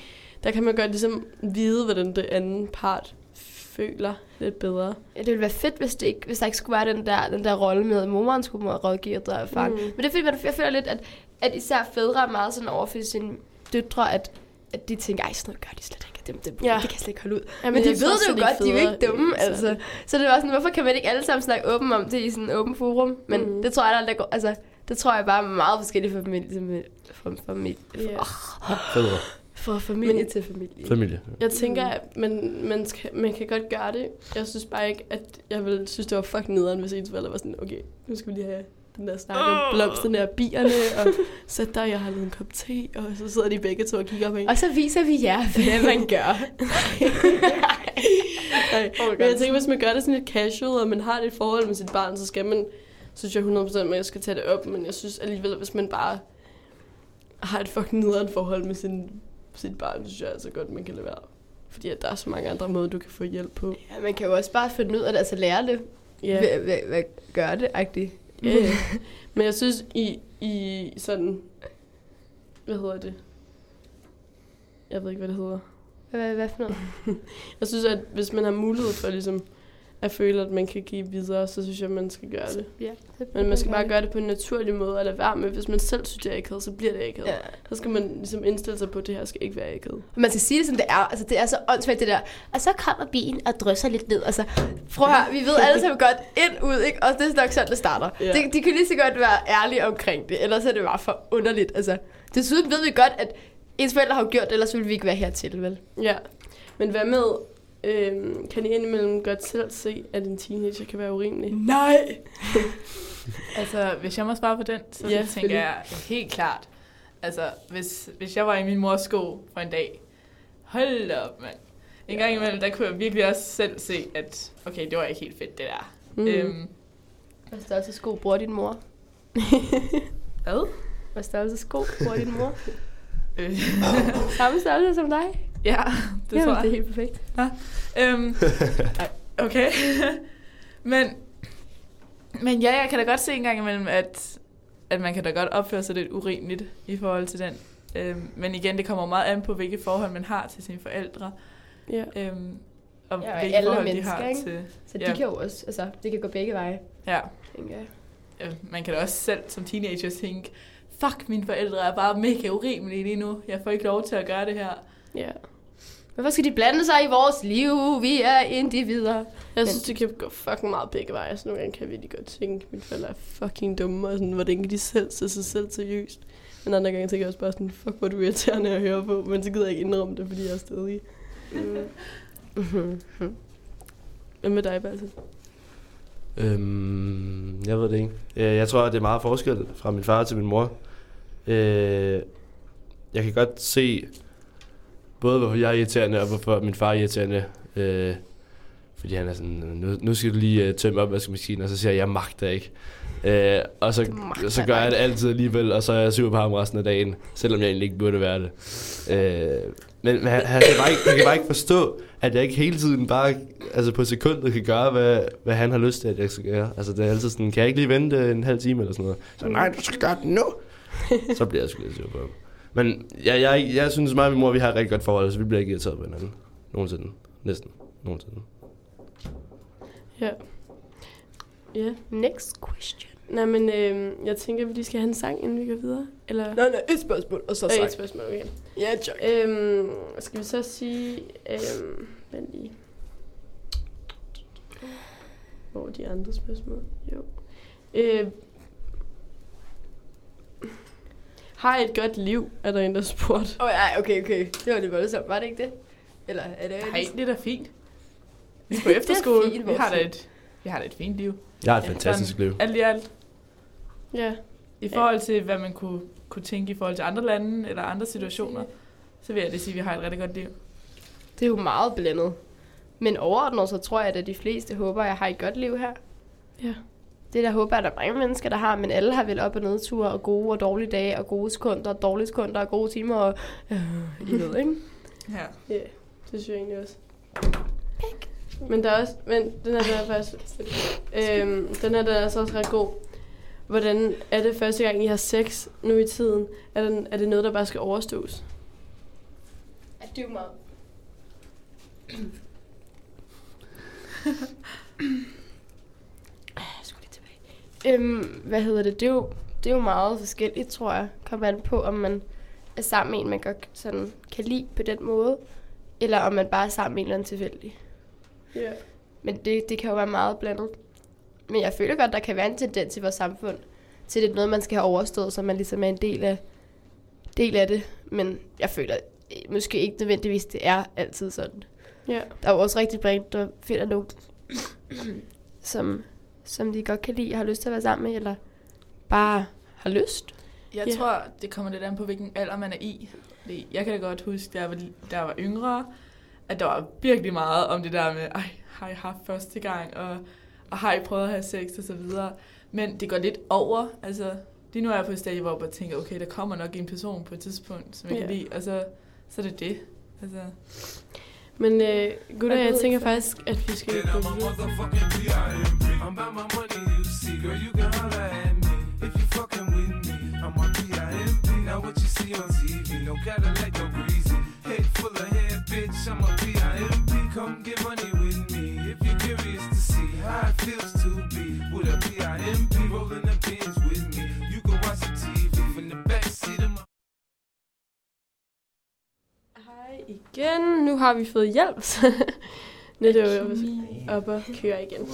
Der kan man godt ligesom vide, hvordan det anden part føler lidt bedre. Ja, det ville være fedt, hvis, det ikke, hvis der ikke skulle være den der, den der rolle med, at moren skulle må rådgive dig og faren. Mm. Men det er fordi, jeg føler lidt, at, at især fædre er meget sådan over for sine døtre, at, at de tænker, ej, sådan noget gør de slet ikke. Dem, dem, Ja. ja. Det kan jeg slet ikke holde ud. Ja, Ja, men de ved det jo godt, de er jo ikke dumme. øh, Altså. sådan. Så det var sådan, hvorfor kan man ikke alle sammen snakke åben om det i sådan en åben forum? Men Mm. mm. det tror jeg, der, der går, altså, det tror jeg bare er meget forskelligt fra familie til fra, familie, Ja. Fædre. fra familie Men- til familie. Familie. Jeg tænker, at man, man, skal, man kan godt gøre det. Jeg synes bare ikke, at jeg ville synes, det var fucking nederen, hvis ens forældre var sådan, okay, nu skal vi lige have den der snak om blomsterne og bierne, og sæt dig, jeg har lavet en kop te, og så sidder de begge to og kigger på en. Og så viser vi jer, hvad man gør. Nej, men jeg tænker, hvis man gør det sådan lidt casual, og man har et forhold med sit barn, så skal man, synes jeg 100% at man skal tage det op, men jeg synes alligevel, at hvis man bare har et fucking nederen forhold med sin, sit barn, så synes jeg altså godt, man kan lade være. Fordi at der er så mange andre måder, du kan få hjælp på. Ja, man kan jo også bare finde ud af det, altså lære det. Ja. Hvad, hvad, hvad gør det, agtigt. Men jeg synes, i, i sådan... Hvad hedder det? Jeg ved ikke, hvad det hedder. Hvad, hvad for noget? Jeg synes, at hvis man har mulighed for ligesom, at føle, at man kan give videre, så synes jeg, at man skal gøre det. Ja, Men man skal bare gøre det på en naturlig måde, og lade være med, hvis man selv synes, det er akavet, så bliver det akavet. Ja. Så skal man ligesom indstille sig på, at det her skal ikke være akavet. Man skal sige det, som det er. Altså, det er så åndssvagt, det der. Og så kommer bilen og drysser lidt ned. Altså, prøv høre, vi ved alle sammen godt ind ud, ikke? Og det er nok sådan, det starter. Ja. De, de kan lige så godt være ærlige omkring det, ellers er det bare for underligt. Altså, desuden ved vi godt, at ens forældre har jo gjort det, ellers ville vi ikke være hertil, vel? Ja. Men hvad med, øhm, kan I indimellem godt selv se, at en teenager kan være urimelig? Nej! Altså, hvis jeg må svare på den, så Ja, ja, tænker jeg helt klart. Altså, hvis, hvis jeg var i min mors sko for en dag, hold da op, mand. En gang imellem, der kunne jeg virkelig også selv se, at okay, det var ikke helt fedt, det der. Mm. Øhm, Hvad størrelse sko bruger din mor? hvad? Hvad størrelse sko bruger din mor? Øh, Samme størrelse som dig? Ja, det Jamen, tror jeg. det er helt perfekt. Øhm, ej, okay. men, men ja, jeg kan da godt se en gang imellem, at, at man kan da godt opføre sig lidt urimeligt i forhold til den. Øhm, men igen, det kommer meget an på, hvilke forhold man har til sine forældre. Ja. Øhm, og Ja, og hvilke alle forhold de mennesker, har ikke? til... Så Ja. de kan jo også, altså, det kan gå begge veje, Ja, tænker jeg. øh, man kan da også selv som teenager tænke, fuck, mine forældre er bare mega urimelige lige nu. Jeg får ikke lov til at gøre det her. ja. Hvorfor skal de blande sig i vores liv? Vi er individer. Jeg synes, det kan gå fucking meget begge veje. Så nogle gange kan jeg virkelig godt tænke, at mine forældre er fucking dumme, og sådan, hvordan kan de selv tage sig selv seriøst. Men andre gange tænker jeg også bare sådan, fuck, hvor er du irriterende at høre på, men så gider jeg ikke indrømme det, fordi jeg er stadig. Mm. Hvad med dig, Balsen? Øhm, jeg ved det ikke. Jeg tror, at det er meget forskel fra min far til min mor. Øh, jeg kan godt se, både hvorfor jeg er irriterende, og hvorfor min far er irriterende. Øh, fordi han er sådan, nu, nu skal du lige uh, tømme opvaskemaskinen, og så siger jeg, jeg magter ikke. Øh, og så, så gør jeg det altid alligevel, og så er jeg sur på ham resten af dagen, selvom jeg egentlig ikke burde være det. Øh, men men han, han, kan bare ikke, han kan bare ikke forstå, at jeg ikke hele tiden bare altså på sekundet kan gøre, hvad, hvad han har lyst til, at jeg skal gøre. Altså det er altid sådan, kan jeg ikke lige vente en halv time eller sådan noget? Så nej, du skal gøre det nu. så bliver jeg sgu lidt sur på ham. Men jeg, jeg, jeg synes mig og min mor, vi har et rigtig godt forhold, så vi bliver ikke irriteret på hinanden. Nogensinde. Næsten. Nogensinde. Ja. Ja. Next question. Nej, men øh, jeg tænker, at vi lige skal have en sang, inden vi går videre. Eller? Nej, nej, et spørgsmål, og så Øh, sang. et spørgsmål, okay. Ja, joke. Øhm, skal vi så sige... Øhm, vent lige. Hvor er de andre spørgsmål? Jo. Øh, har I et godt liv, er der en, der spurgt. Åh, oh, ja, okay, okay. Det var det voldsomt, var det ikke det? Eller er det... Nej, det er da fint. Vi er på efterskole. fint, vi, har da et, vi har da et fint liv. Jeg har et Ja, fantastisk liv. Alt i alt. Ja. I forhold til, hvad man kunne, kunne tænke i forhold til andre lande eller andre situationer, så vil jeg det sige, at vi har et rigtig godt liv. Det er jo meget blandet. Men overordnet, så tror jeg, at de fleste håber, at jeg har et godt liv her. Ja. Det der håber jeg, at der er mange mennesker, der har, men alle har vel op- og nedture, og gode og dårlige dage, og gode sekunder, og dårlige sekunder, og gode timer, og øh, I ved, ikke? Ja. Ja, det synes jeg egentlig også. Men der er også, men den her, den er faktisk, øhm, den her, den er altså også ret god. Hvordan er det første gang, I har sex nu i tiden? Er det, er det noget, der bare skal overstås? Er jo meget. Øhm, hvad hedder det? Det er, jo, det er jo meget forskelligt, tror jeg. Kommer an på, om man er sammen med en, man godt sådan kan lide på den måde, eller om man bare er sammen med en eller anden tilfældig. Ja. Men det, det kan jo være meget blandet. Men jeg føler godt, der kan være en tendens i vores samfund, til det er noget, man skal have overstået, så man ligesom er en del af, del af det. Men jeg føler øh, måske ikke nødvendigvis, det er altid sådan. Ja. Der er jo også rigtig mange, der finder nogen, som, som de godt kan lide og har lyst til at være sammen med, eller bare har lyst. Jeg Ja. yeah. tror, det kommer lidt an på, hvilken alder man er i. Jeg kan da godt huske, da jeg var, da jeg var yngre, at der var virkelig meget om det der med, ej, har I haft første gang, og, og har I prøvet at have sex, og så videre. Men det går lidt over. Altså, lige nu er jeg på et stadie, hvor jeg bare tænker, okay, der kommer nok en person på et tidspunkt, som jeg Ja. kan lide, og så, så er det det. Altså, Men øh, gutter, Jeg jeg tænker faktisk, at vi skal gå videre. Motherfucking PIMP. I'm about my money, you see, girl, you can holler at me if you fucking with me. I'm on PIMP. Now what you see on TV, no Cadillac, no breezy. Head full of hair, bitch, I'm a PIMP. Come get money with me if you're curious to see how it feels to be with a PIMP. Rolling the pins with me. You can watch the TV from the backseat of my Hej igen. Nu har vi fået hjælp. så nu er det jo op og køre igen.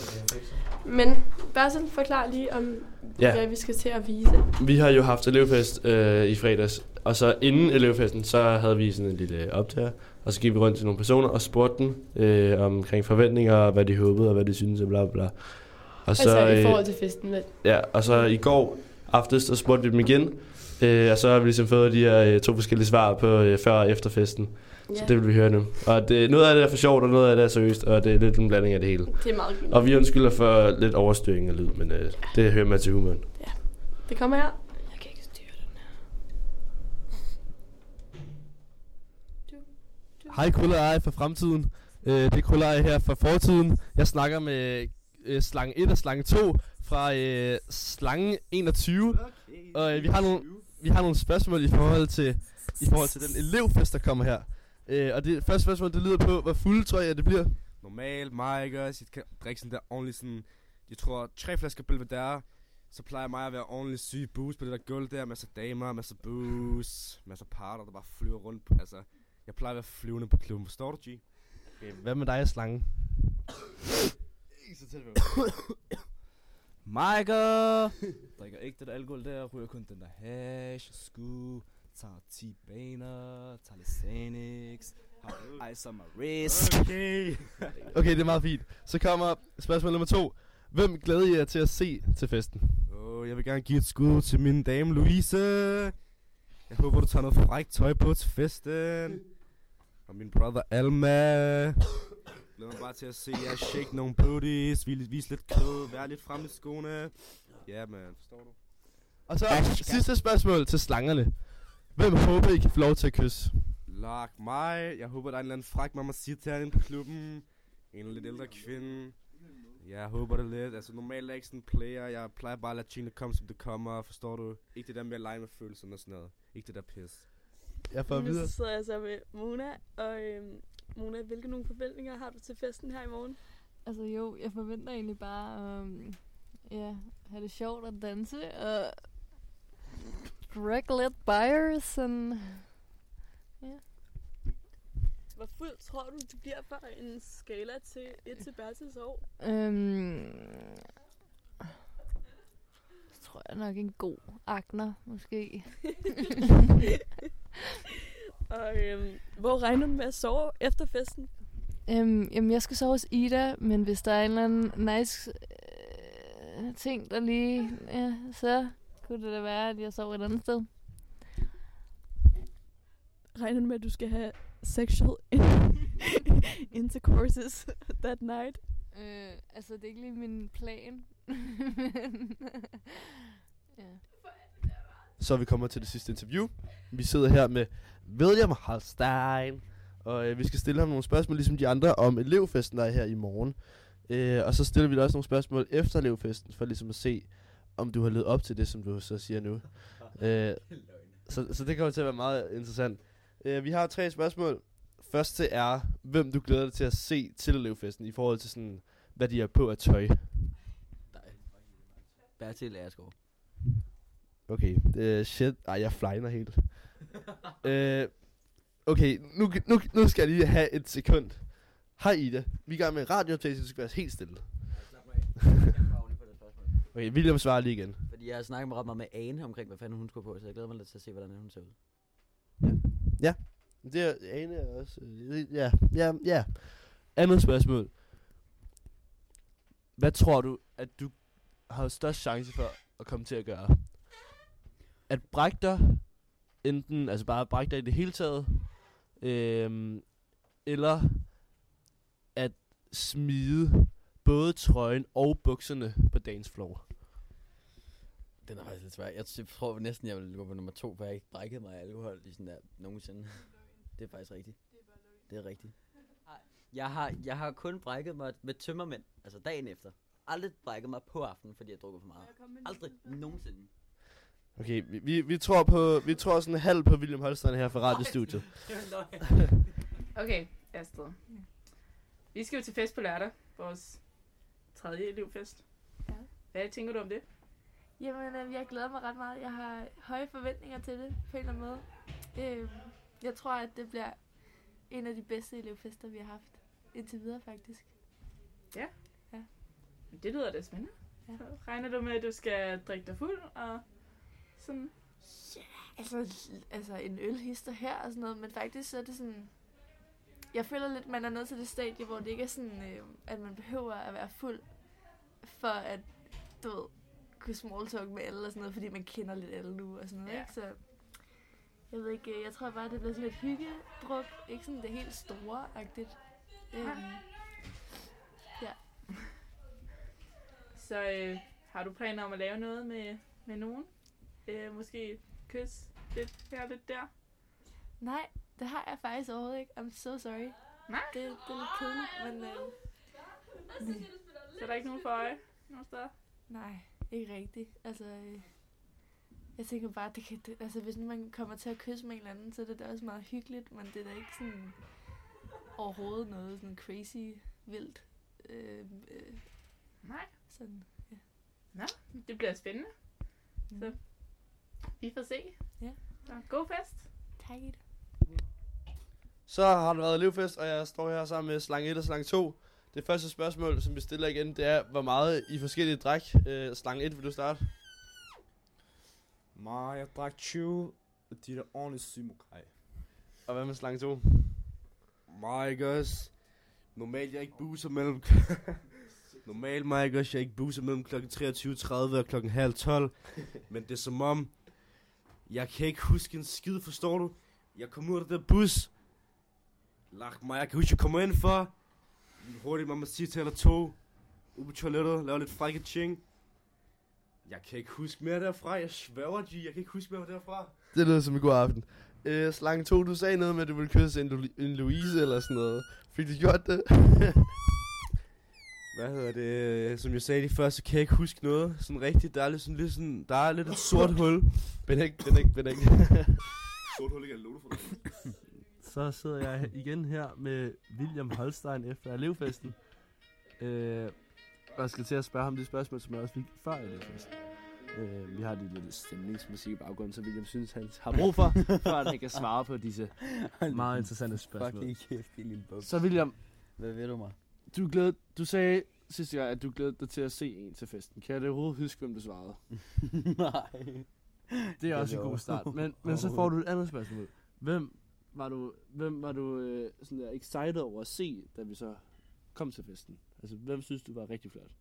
Men sådan forklar lige om, Ja. hvad vi skal til at vise. Vi har jo haft elevfest øh, i fredags, og så inden elevfesten, så havde vi sådan en lille optager, og så gik vi rundt til nogle personer og spurgte dem øh, omkring forventninger, og hvad de håbede, og hvad de syntes, og bla bla. Og Så, altså i øh, forhold til festen. Men Ja, og så i går aftes, så spurgte vi dem igen, øh, og så har vi ligesom fået de her øh, to forskellige svar på øh, før og efter festen. Ja. Så det vil vi høre nu. Og det, noget af det er for sjovt, og noget af det er seriøst, og det er lidt en blanding af det hele. Det er meget fint. Og vi undskylder for lidt overstyring af lyd, men øh, det hører med til humoren. Det kommer her. jeg kan ikke styre den her. Hej Krøllerej fra fremtiden. Øh, det er Krøllerej her fra fortiden. Jeg snakker med øh, slange 1 og slange 2 fra øh, slange 21. Okay. Og øh, vi har nogle vi har nogle spørgsmål i forhold til i forhold til den elevfest der kommer her. Øh, og det første spørgsmål det lyder på hvor fuld tror jeg det bliver. Normalt mig, ikke også? Jeg kan drikke sådan der ordentligt sådan... Jeg tror, tre flasker Belvedere. Så plejer mig at være ordentligt syg booze på det der gulv der. Masser damer, masser booze, masser parter, der bare flyver rundt. Altså, jeg plejer at være flyvende på klubben. Forstår du, G? Okay, hvad med dig slange? Ikke så tæt på. Micah! Drikker ikke det der alkohol der, ryger kun den der hash og sku. Tager 10 baner, tager lidt Xanax. Har ice on my wrist. Okay. okay, det er meget fint. Så kommer spørgsmål nummer to. Hvem glæder I jer til at se til festen? Åh, oh, jeg vil gerne give et skud til min dame Louise. Jeg håber, du tager noget frækt tøj på til festen. Og min brother Alma. Glæder mig bare til at se jer shake nogle booties, vise, vise lidt kød, være lidt fremme i skoene. Ja, yeah, man, forstår du? Og så sidste spørgsmål til slangerne. Hvem håber I kan få lov til at kysse? Lak mig. Jeg håber, der er en eller anden fræk mamacita herinde på klubben. En lidt ældre kvinde. Ja, jeg håber det lidt. Altså, normalt er jeg ikke sådan en player. Jeg plejer bare at lade tingene komme, som det kommer. Forstår du? Ikke det der med at lege med følelserne og sådan noget. Ikke det der pis. Jeg får videre. så sidder jeg så med Mona, og øhm, Mona, hvilke nogle forventninger har du til festen her i morgen? Altså jo, jeg forventer egentlig bare um, ja, have det sjovt at danse og drikke lidt buyers and ja. Hvor fuld tror du, du bliver for en skala til 1 til Bertils år? Øhm, så tror jeg nok en god akner, måske. og øhm, hvor regner du med at sove efter festen? øhm, jamen, jeg skal sove hos Ida, men hvis der er en eller anden nice øh, ting, der lige... Ja, så kunne det da være, at jeg sover et andet sted. Regner du med, at du skal have sexual intercourses that night? Øh, altså, det er ikke lige min plan. ja. Så vi kommer til det sidste interview. Vi sidder her med William Holstein. Og øh, vi skal stille ham nogle spørgsmål, ligesom de andre, om elevfesten, der er her i morgen. Øh, og så stiller vi dig også nogle spørgsmål efter elevfesten, for ligesom at se, om du har levet op til det, som du så siger nu. øh, så, så det kommer til at være meget interessant. Øh, vi har tre spørgsmål. Første er, hvem du glæder dig til at se til elevfesten, i forhold til sådan, hvad de er på af tøj. Bertil Aerskov. Okay, uh, shit. Ej, jeg flyner helt. uh, okay, nu, nu, nu skal jeg lige have et sekund. Hej Ida, vi er i gang med en radiooptagelse, så du skal være helt stille. Okay, William svarer lige igen. Fordi jeg har snakket med ret meget med Ane omkring, hvad fanden hun skulle på, så jeg glæder mig lidt til at se, hvordan hun ser ud. Ja, det er Ane er også. øh, Ja, ja, ja. Andet spørgsmål. Hvad tror du, at du har størst chance for at komme til at gøre? At brække dig, enten, altså bare brække dig i det hele taget, øhm, eller at smide både trøjen og bukserne på dagens floor. Den er faktisk lidt svær. Jeg tror næsten, jeg vil gå på nummer to, for jeg har ikke brækket mig af alkohol i sådan der nogensinde. Det er faktisk rigtigt. Det er rigtigt. Jeg har, jeg har kun brækket mig med tømmermænd, altså dagen efter. Aldrig brækket mig på aftenen, fordi jeg drukker for meget. Aldrig nogensinde. Okay, vi, vi, vi tror på, vi tror sådan halv på William Holstein her fra radiostudiet. Okay, Astrid. Vi skal jo til fest på lørdag. Vores tredje elevfest. Ja. Hvad tænker du om det? Jamen, øh, jeg glæder mig ret meget. Jeg har høje forventninger til det, på en eller anden måde. Øh, jeg tror, at det bliver en af de bedste elevfester, vi har haft indtil videre, faktisk. Ja. Ja. Det lyder da spændende. Ja. Så regner du med, at du skal drikke dig fuld og sådan? Altså, altså en ølhister her og sådan noget, men faktisk så er det sådan... Jeg føler lidt, man er nået til det stadie, hvor det ikke er sådan, øh, at man behøver at være fuld, for at, du ved, kunne small talk med alle og sådan noget, fordi man kender lidt alle nu og sådan noget, Ja. ikke? Så jeg ved ikke, øh, jeg tror bare, det bliver sådan lidt hyggedruk, ikke sådan det helt store-agtigt. Øhm, ja. Så øh, har du planer om at lave noget med, med nogen? Øh, måske kys lidt her lidt der? Nej, det har jeg faktisk overhovedet ikke. I'm so sorry. Nej? Det, det er lidt kedeligt, men... Øh, Så er der ikke nogen for øje nogen steder? Nej, ikke rigtigt. Altså, øh, jeg tænker bare, det kan, det, altså, hvis nu man kommer til at kysse med en eller anden, så er det da også meget hyggeligt, men det er da ikke sådan overhovedet noget sådan crazy vildt. Øh, øh, Nej. sådan, ja. Nå, det bliver spændende. Så vi får se. Ja. Så god fest. Tak i det. Så har der været elevfest, og jeg står her sammen med slang 1 og slang 2. Det første spørgsmål, som vi stiller igen, det er, hvor meget i forskellige dræk. Øh, slang 1, vil du starte? Nej, jeg drak 20, og de er da ordentligt symokaj. Og hvad med slang 2? Mig ikke også. Normalt jeg ikke buser mellem... Normalt mig ikke også, jeg ikke buser mellem kl. 23.30 og kl. halv 12. Men det er som om... Jeg kan ikke huske en skid, forstår du? Jeg kom ud af det der bus. Lagt mig, jeg kan huske, jeg kommer ind for. Hurtigt til eller to. Ude på toilettet, laver lidt frække ting. Jeg kan ikke huske mere derfra. Jeg sværger, G. Jeg kan ikke huske mere derfra. Det lyder som en god aften. Øh, slang 2, du sagde noget med, at du ville kysse en, Lu- en Louise eller sådan noget. Fik du gjort det? Hvad hedder det? Som jeg sagde lige før, så kan jeg ikke huske noget. Sådan rigtigt. Der er lidt sådan, lidt sådan, der er lidt et sort hul. Benek, benek, benek. sort hul, ikke? Lover for det. Så sidder jeg igen her med William Holstein efter elevfesten. Øh, og skal til at spørge ham de spørgsmål, som jeg også fik før elevfesten. Øh, vi har lige lidt stemningsmusik i baggrunden, så William synes, han har brug for, for at han kan svare på disse meget interessante spørgsmål. Fucking kæft, din lille. Så William, Hvad ved du mig? du, glæd, du sagde sidste gang, at du glædede dig til at se en til festen. Kan jeg det overhovedet huske, hvem du svarede? Nej. Det er også en god start. Men, men så får du et andet spørgsmål. Hvem var du, hvem var du øh, sådan der excited over at se, da vi så kom til festen? Altså, hvem synes du var rigtig flot?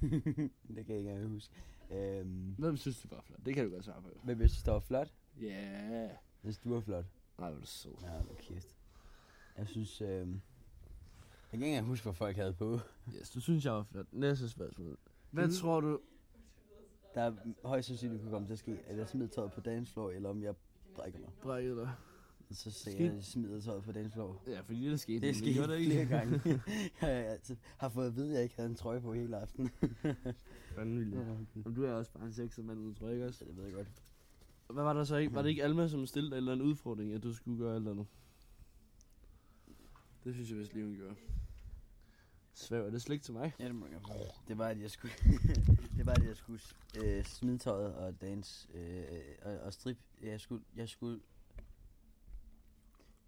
det kan jeg ikke huske. Øhm, Hvem synes du var flot? Det kan du godt svare på. hvem jeg synes, der var flot? Ja. Yeah. Jeg synes, du var flot. Nej, hvor er du sød. Ja, hvor kæft. Jeg synes, øhm, jeg kan ikke engang huske, hvad folk havde på. Yes, du synes, jeg var flot. Næste spørgsmål. Hvad Mm. tror du... Der er højst sandsynligt kunne komme til at ske, at jeg smider tøjet på dancefloor, eller om jeg brækker mig. Brækket dig. Så Skete- jeg, at de smider tøjet på dagens floor. Ja, fordi det skete. Det nemlig, skete gjorde det ikke? flere gange. jeg har altid har fået at vide, at jeg ikke havde en trøje på hele aften. Fanden vildt. Ja. Jamen, du er også bare en sexet mand, uden trøje, ikke også? Ja, det ved jeg godt. Hvad var der så ikke? Var det ikke Alma, som stillede en eller anden udfordring, at du skulle gøre eller andet? Det synes jeg vist lige, hun gjorde. Svæv, er det slik til mig? Ja, det må jeg. Det var, at jeg skulle, det var, at jeg skulle øh, smide tøjet og dance øh, og, og strip. Jeg skulle, jeg skulle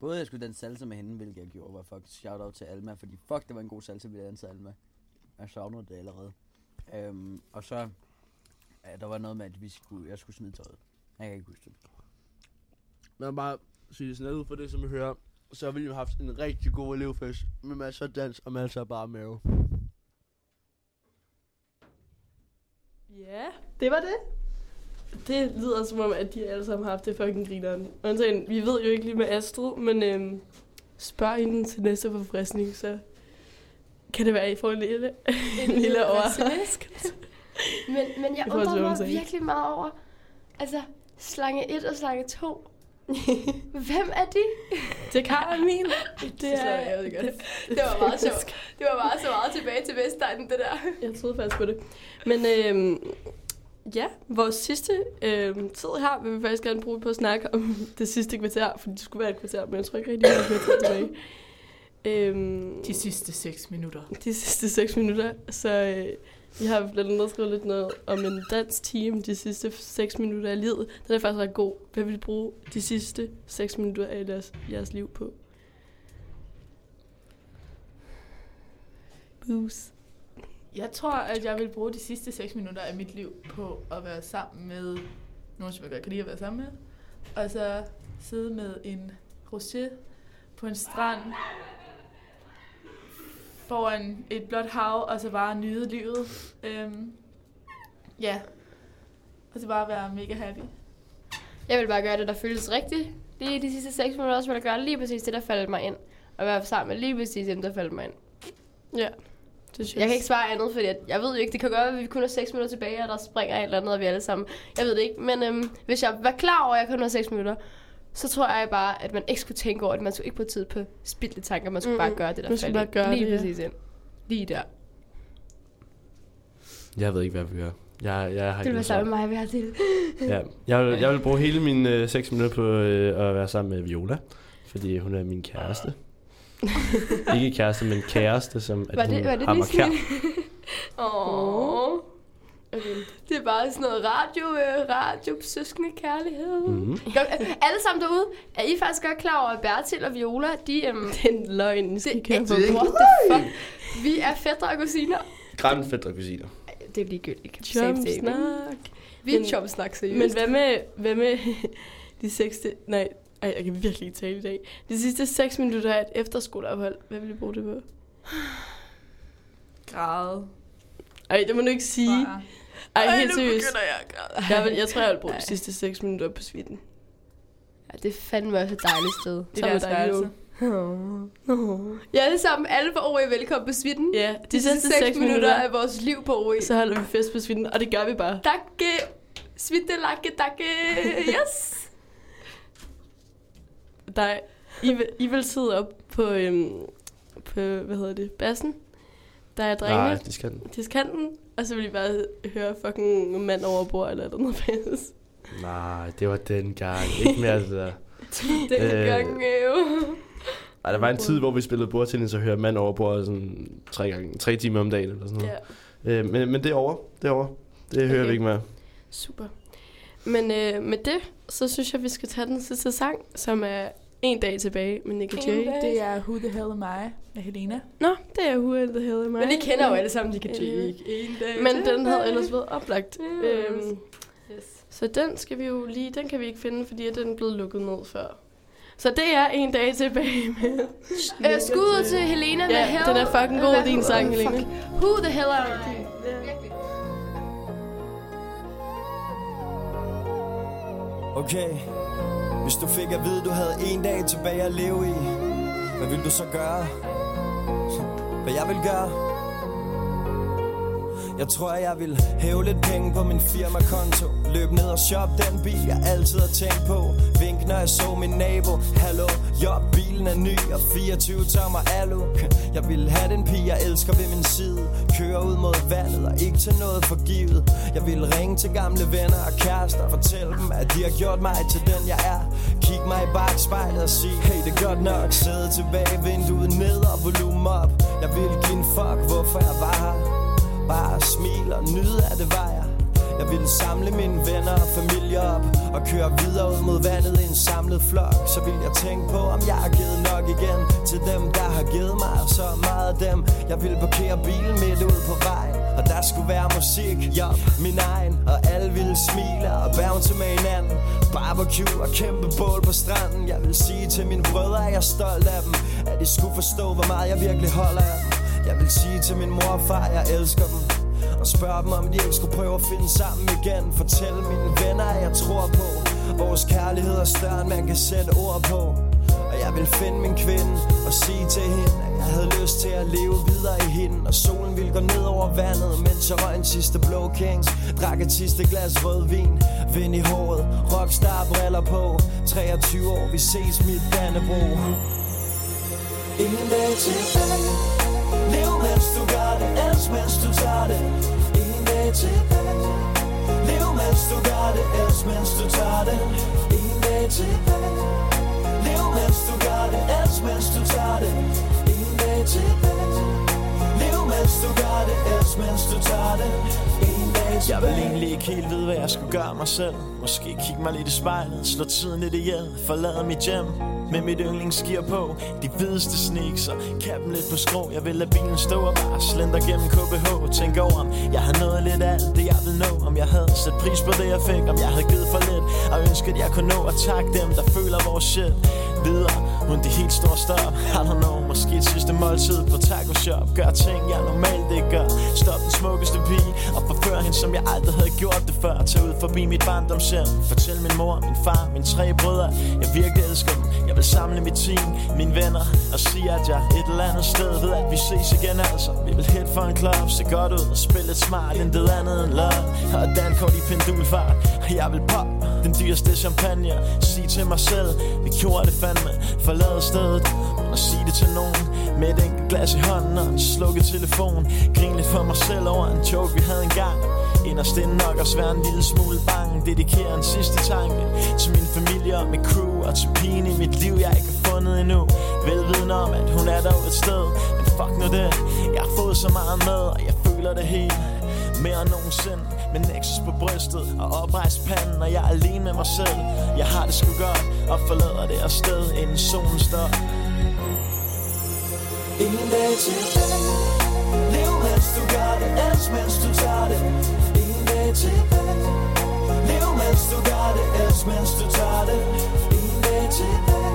Både jeg skulle danse salsa med hende, hvilket jeg gjorde, var fuck shout out til Alma, fordi fuck, det var en god salsa, vi dansede Alma. Jeg savnede det allerede. Øhm, og så, ja, der var noget med, at vi skulle, jeg skulle smide tøjet. Jeg kan ikke huske det. Mig bare sige det sådan ud for det, som jeg hører. Så har vi jo haft en rigtig god elevfest med masser af dans og masser af bare mave. Ja, det var det. Det lyder som om, at de alle sammen har haft det fucking grineren. Undtagen, vi ved jo ikke lige med Astrid, men øhm, spørg hende til næste forfriskning, så kan det være, at I får en lille, en lille overraskelse. Men, men jeg undrer mig virkelig meget over, altså, slange 1 og slange 2. Hvem er de? Det er Karl Emil. Det er, jeg ved godt. Det var meget sjovt. Det var meget så meget tilbage til Vestegnen, det der. Jeg troede faktisk på det. Men øhm, ja, vores sidste øhm, tid her vil vi faktisk gerne bruge på at snakke om det sidste kvarter, fordi det skulle være et kvarter, men jeg tror ikke rigtig, at vi har tilbage. Øhm, De sidste 6 minutter. de sidste 6 minutter, så øh, vi har blandt andet skrevet lidt noget om en dansk team de sidste 6 minutter af livet. Den er faktisk ret god. Hvad vil I bruge de sidste 6 minutter af deres, jeres liv på? Booze. Jeg tror, at jeg vil bruge de sidste 6 minutter af mit liv på at være sammen med nogen, som jeg godt kan lide at være sammen med. Og så sidde med en rosé på en strand foran et blåt hav, og så bare nyde livet. Øhm, ja. Og så bare være mega happy. Jeg vil bare gøre det, der føles rigtigt. Lige de sidste 6 minutter, så vil jeg gøre lige præcis det, der faldt mig ind. Og være sammen med lige præcis dem, der faldt mig ind. Ja. Det synes Jeg kan ikke svare andet, fordi at jeg ved jo ikke, det kan godt være, at vi kun har 6 minutter tilbage, og der springer et eller andet, og vi alle sammen. Jeg ved det ikke, men øhm, hvis jeg var klar over, at jeg kun har 6 minutter, så tror jeg bare, at man ikke skulle tænke over det. Man skulle ikke på tid på spildte tanker. Man skulle Mm, bare gøre det, der man skulle faldt bare gøre. Lige det, ja. præcis ind. Lige der. Jeg ved ikke, hvad jeg vil gøre. Jeg, jeg har Det vil sammen med mig, vi har til. Ja, jeg vil, jeg vil bruge hele mine øh, 6 minutter på øh, at være sammen med Viola, fordi hun er min kæreste. ikke kæreste, men kæreste, som at Var hun det, var det har mig kær. Åh. Okay. Det er bare sådan noget radio, øh, radio, søskende kærlighed. Øh, alle sammen derude, er I faktisk godt klar over, at Bertil og Viola, de... Øhm, Det er en løgn, det, køre på. what the fuck? Vi er fætter og kusiner. Grandfætter kusiner. Det er ligegyldigt. Chomsnak. Vi er chomsnak, seriøst. Men hvad med, hvad med de seks... Nej, ej, jeg kan virkelig ikke tale i dag. De sidste 6 minutter af et efterskoleophold, hvad vil I bruge det på? Græde. Ej, det må du ikke sige. Bare. Ej, Ej, helt nu seriøst. begynder jeg. Jeg, vil, jeg tror, jeg vil bruge de sidste 6 minutter på svitten. Ja, det er fandme også et dejligt sted. Det er. Nå. Ja, alle sammen. Alle på OE velkommen på svitten. Ja, De, de sidste 6 minutter af vores liv på OE. Så holder vi fest på svitten, og det gør vi bare. Takke. Svitte, lakke, takke. Yes. Der er, I, vil, I vil sidde op på, øhm, på, hvad hedder det, bassen. Der er drenge. Nej, det skal den. Til kanten, og så vil I bare høre fucking mand over bord eller noget fælles. Nej, det var den gang. Ikke mere det der. Den Øh, gang, øh. Ej, der var en tid, hvor vi spillede bordtennis og hørte mand over bordet sådan tre, gange, tre timer om dagen eller sådan noget. Ja. Øh, men, men det er over. Det er over. Det hører Okay. vi ikke mere. Super. Men øh, med det, så synes jeg, vi skal tage den sidste sang, som er En dag tilbage med Nick og Jay. Det er Who the Hell Am I med Helena. Nå, det er Who the Hell Am I. Men I kender jo alle sammen Nick og Jay, ikke? En dag Men den havde ellers været oplagt. Yes. Øhm, Yes. så den skal vi jo lige, den kan vi ikke finde, fordi den er blevet lukket ned før. Så det er en dag tilbage med... Øh, skud til Helena med Ja, Hell. den er fucking god, Hvad- din sang, øh, Helena. Who the hell are you? Okay, hvis du fik at vide, du havde en dag tilbage at leve i, hvad vil du så gøre? Hvad jeg vil gøre? Jeg tror, jeg vil hæve lidt penge på min firmakonto. Løb ned og shop den bil, jeg altid har tænkt på. Vink, når jeg så min nabo. Hallo, jo, bilen er ny og 24 tommer alu. Jeg vil have den pige, jeg elsker ved min side. Køre ud mod vandet og ikke til noget forgivet Jeg vil ringe til gamle venner og kærester. Fortælle dem, at de har gjort mig til den, jeg er. Kig mig i bagspejlet og sig, hey, det er godt nok. Sidde tilbage, vinduet ned og volumen op. Jeg vil give en fuck, hvorfor jeg var her. Bare smil og nyde af det var jeg ville samle mine venner og familie op Og køre videre ud mod vandet i en samlet flok. Så vil jeg tænke på, om jeg har givet nok igen Til dem, der har givet mig så meget af dem. Jeg vil parkere bilen midt ud på vejen Og der skulle være musik, ja, min egen. Og alle ville smile og bounce med hinanden. Barbecue og kæmpe bål på stranden. Jeg vil sige til mine brødre, at jeg er stolt af dem. At de skulle forstå, hvor meget jeg virkelig holder af dem jeg vil sige til min mor og far, jeg elsker dem. Og spørge dem, om de ikke skulle prøve at finde sammen igen. Fortælle mine venner, at jeg tror på. Vores kærlighed er større, end man kan sætte ord på. Og jeg vil finde min kvinde og sige til hende At jeg havde lyst til at leve videre i hende. Og solen ville gå ned over vandet Mens jeg røg en sidste blå kings. Drak et sidste glas rødvin Vind i håret, rockstar briller på. 23 år, vi ses mit Dannebro Ingen dag tilbage. Lev mens du gør det, elsk mens du tager det. En dag tilbage Lev mens du gør det, elsk mens du tager det. En dag tilbage Lev mens du gør det, elsk mens du tager det. En dag tilbage Lev mens du gør det, elsk mens du tager det. En dag tilbage Jeg vil egentlig ikke helt vide, hvad jeg skulle gøre mig selv. Måske kigge mig lidt i spejlet, slå tiden lidt ihjel Forlade mit hjem med mit yndlingsgear på De hvideste sneaks og kappen lidt på skrå Jeg vil lade bilen stå og bare slender gennem KBH Tænk over om jeg har nået lidt af alt det jeg vil nå. Om jeg havde sat pris på det jeg fik. Om jeg havde givet for lidt Og ønsket jeg kunne nå at takke dem der føler vores shit. Videre uden de helt store stop I don't know, måske et sidste måltid på taco shop. Gør ting jeg normalt ikke gør. Stop den smukkeste pige Og forfør hende som jeg aldrig havde gjort det før. Tag ud forbi mit barndomshjem. Fortæl min mor, min far, mine tre brødre. Jeg virkelig elsker dem. Jeg vil samle mit team, mine venner Og sige at jeg et eller andet sted ved at vi ses igen altså. Vi vil hit for en club, se godt ud Og spille lidt smart, intet andet end love. Og dankort i pendulfart. Og jeg vil pop den dyreste champagne. Sig til mig selv, vi gjorde det fandme Forlade stedet, Og sig det til nogen Med et enkelt glas i hånden og en slukket telefon. Grin lidt for mig selv over en joke vi havde engang. Inderst inden nok også være en lille smule bange. Dedikerer en sidste tanke Til min familie og mit crew Og til pigen i mit liv jeg ikke har fundet endnu. Velvidende om at hun er der et sted. Men fuck nu det Jeg har fået så meget med og jeg føler det helt mere end nogensinde. Med Nexus på brystet og oprejst panden Og jeg er alene med mig selv. Jeg har det sgu godt Og forlader det afsted inden solen står Ingen dag tilbage Lev mens du gør det, elsk mens du tager det. Ingen dag tilbage Lev mens du gør det, elsk mens du tager det. Ingen dag tilbage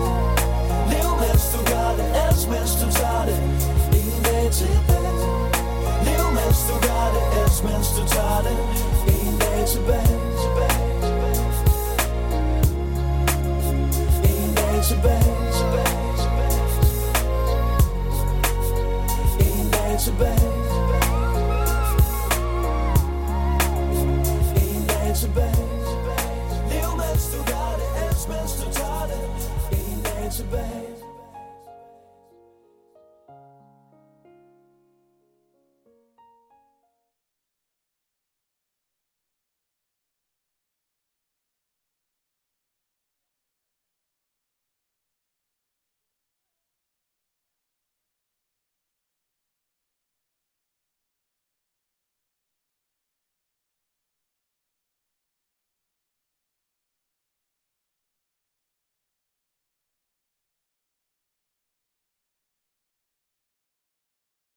Lev mens du gør det, elsk mens du tager det. Ingen dag tilbage hvis du gør det, ellers mens du tager det. En dag tilbage, tilbage, tilbage En dag tilbage, tilbage, tilbage. En dag tilbage. En dag tilbage. Lev mens du gør det, ellers mens du tager det. En dag tilbage.